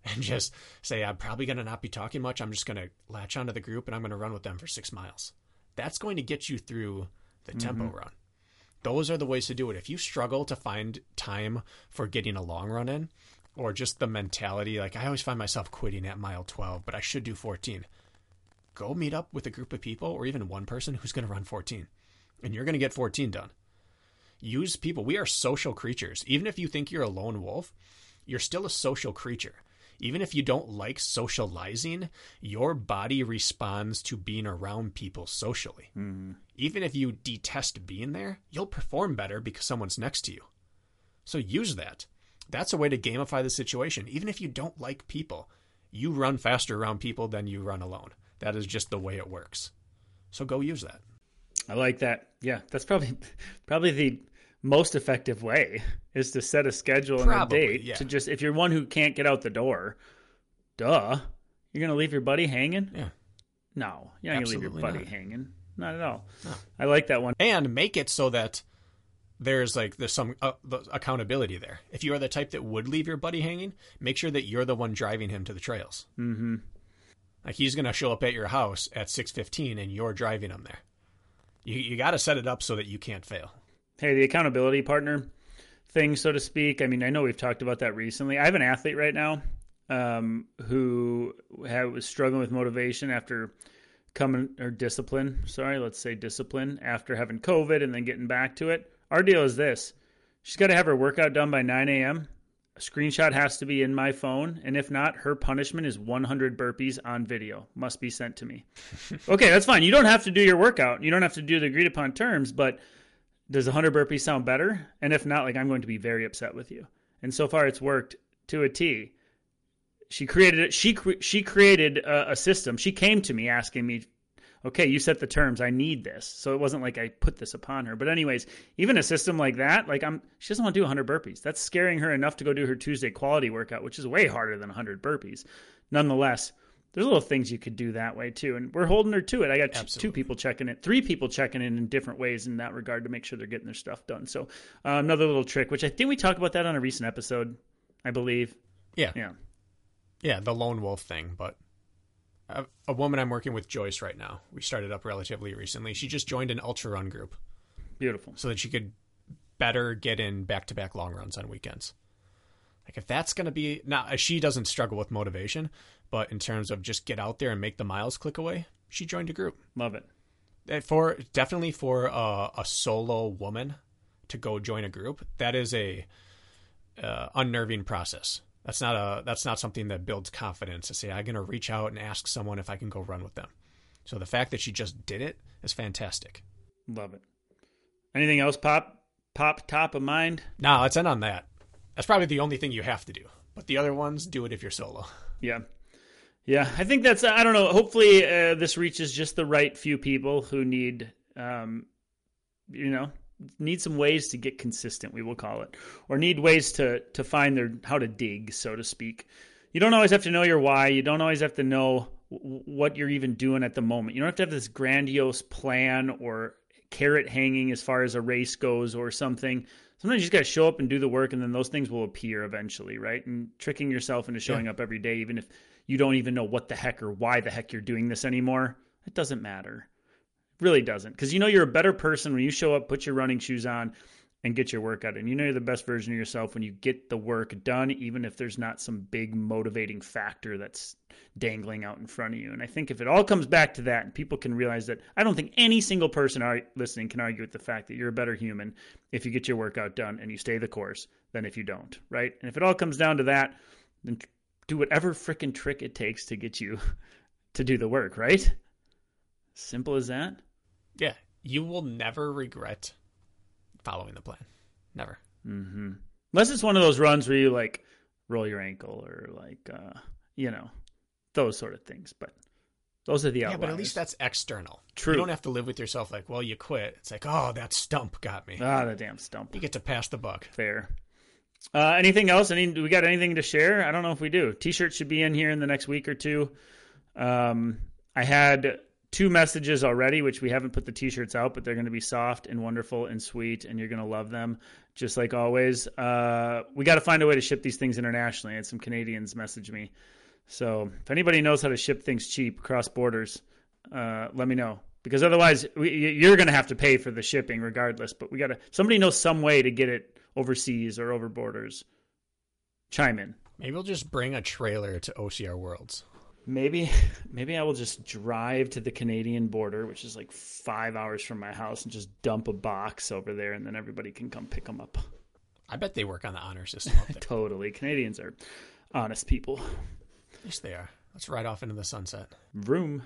and just say, I'm probably going to not be talking much. I'm just going to latch onto the group and I'm going to run with them for six miles. That's going to get you through the mm-hmm. tempo run. Those are the ways to do it. If you struggle to find time for getting a long run in, or just the mentality, like I always find myself quitting at mile 12, but I should do 14. Go meet up with a group of people or even one person who's going to run 14, and you're going to get 14 done. Use people. We are social creatures. Even if you think you're a lone wolf, you're still a social creature. Even if you don't like socializing, your body responds to being around people socially. Mm-hmm. Even if you detest being there, you'll perform better because someone's next to you. So use that. That's a way to gamify the situation. Even if you don't like people, you run faster around people than you run alone. That is just the way it works. So go use that. I like that. Yeah, that's probably probably the most effective way is to set a schedule and a date yeah. to just if you're one who can't get out the door, duh, you're gonna leave your buddy hanging. Yeah. No, you're not gonna leave your buddy not. hanging. Not at all. I like that one. and make it so that there's like there's some uh, the accountability there. If you are the type that would leave your buddy hanging, make sure that you're the one driving him to the trails. Mm-hmm. Like he's gonna show up at your house at six fifteen, and you're driving him there. You you got to set it up so that you can't fail. Hey, the accountability partner thing, so to speak. I mean, I know we've talked about that recently. I have an athlete right now um, who was struggling with motivation after coming or discipline. Sorry, let's say discipline after having COVID and then getting back to it. Our deal is this: she's got to have her workout done by 9 a.m. A screenshot has to be in my phone, and if not, her punishment is 100 burpees on video. Must be sent to me. okay, that's fine. You don't have to do your workout. You don't have to do the agreed upon terms, but does 100 burpees sound better? And if not, like I'm going to be very upset with you. And so far, it's worked to a T. She created it. She she created a, a system. She came to me asking me, "Okay, you set the terms. I need this." So it wasn't like I put this upon her. But anyways, even a system like that, like I'm, she doesn't want to do 100 burpees. That's scaring her enough to go do her Tuesday quality workout, which is way harder than 100 burpees. Nonetheless, there's little things you could do that way too, and we're holding her to it. I got t- two people checking it, three people checking in in different ways in that regard to make sure they're getting their stuff done. So uh, another little trick, which I think we talked about that on a recent episode, I believe. Yeah, Yeah, yeah, the lone wolf thing. But a, a woman I'm working with, Joyce, right now. We started up relatively recently. She just joined an ultra run group beautiful. so that she could better get in back to back long runs on weekends. Like if that's going to be now, she doesn't struggle with motivation, but in terms of just get out there and make the miles click away, she joined a group. Love it. Uh, For definitely for a, a solo woman to go join a group, that is a uh, unnerving process. That's not a that's not something that builds confidence to say I'm going to reach out and ask someone if I can go run with them. So the fact that she just did it is fantastic. Love it. Anything else pop pop top of mind? Now let's end on that. That's probably the only thing you have to do. But the other ones, do it if you're solo. Yeah. Yeah, I think that's I don't know. Hopefully uh, this reaches just the right few people who need um you know, need some ways to get consistent, we will call it. Or need ways to to find their how to dig, so to speak. you don't always have to know your why. You don't always have to know what you're even doing at the moment. You don't have to have this grandiose plan or carrot hanging as far as a race goes or something. Sometimes you just got to show up and do the work, and then those things will appear eventually, right? And tricking yourself into showing yeah. up every day, even if you don't even know what the heck or why the heck you're doing this anymore, it doesn't matter. It really doesn't. Because you know you're a better person when you show up, put your running shoes on, and get your workout in. You know you're the best version of yourself when you get the work done, even if there's not some big motivating factor that's dangling out in front of you. And I think if it all comes back to that and people can realize that, I don't think any single person listening can argue with the fact that you're a better human if you get your workout done and you stay the course than if you don't, right? And if it all comes down to that, then do whatever freaking trick it takes to get you to do the work, right? Simple as that. Yeah, you will never regret following the plan. Never. Mm-hmm. Unless it's one of those runs where you like roll your ankle or like uh, you know those sort of things. But those are the outliers. Yeah, but at least that's external. True. You don't have to live with yourself like, well, you quit. It's like, oh, that stump got me. Ah, the damn stump. You get to pass the buck. Fair. Uh, anything else? Any? We got anything to share? I don't know if we do. T-shirts should be in here in the next week or two. Um, I had two messages already, which we haven't put the t-shirts out, but they're going to be soft and wonderful and sweet, and you're going to love them, just like always. Uh, we got to find a way to ship these things internationally. Had some Canadians message me, so if anybody knows how to ship things cheap across borders, uh, let me know because otherwise we, you're going to have to pay for the shipping regardless. But we got to somebody knows some way to get it overseas or over borders. Chime in. Maybe we'll just bring a trailer to OCR Worlds. Maybe maybe I will just drive to the Canadian border, which is like five hours from my house, and just dump a box over there, and then everybody can come pick them up. I bet they work on the honor system. totally, Canadians are honest people. Yes, they are. Let's ride off into the sunset. Vroom.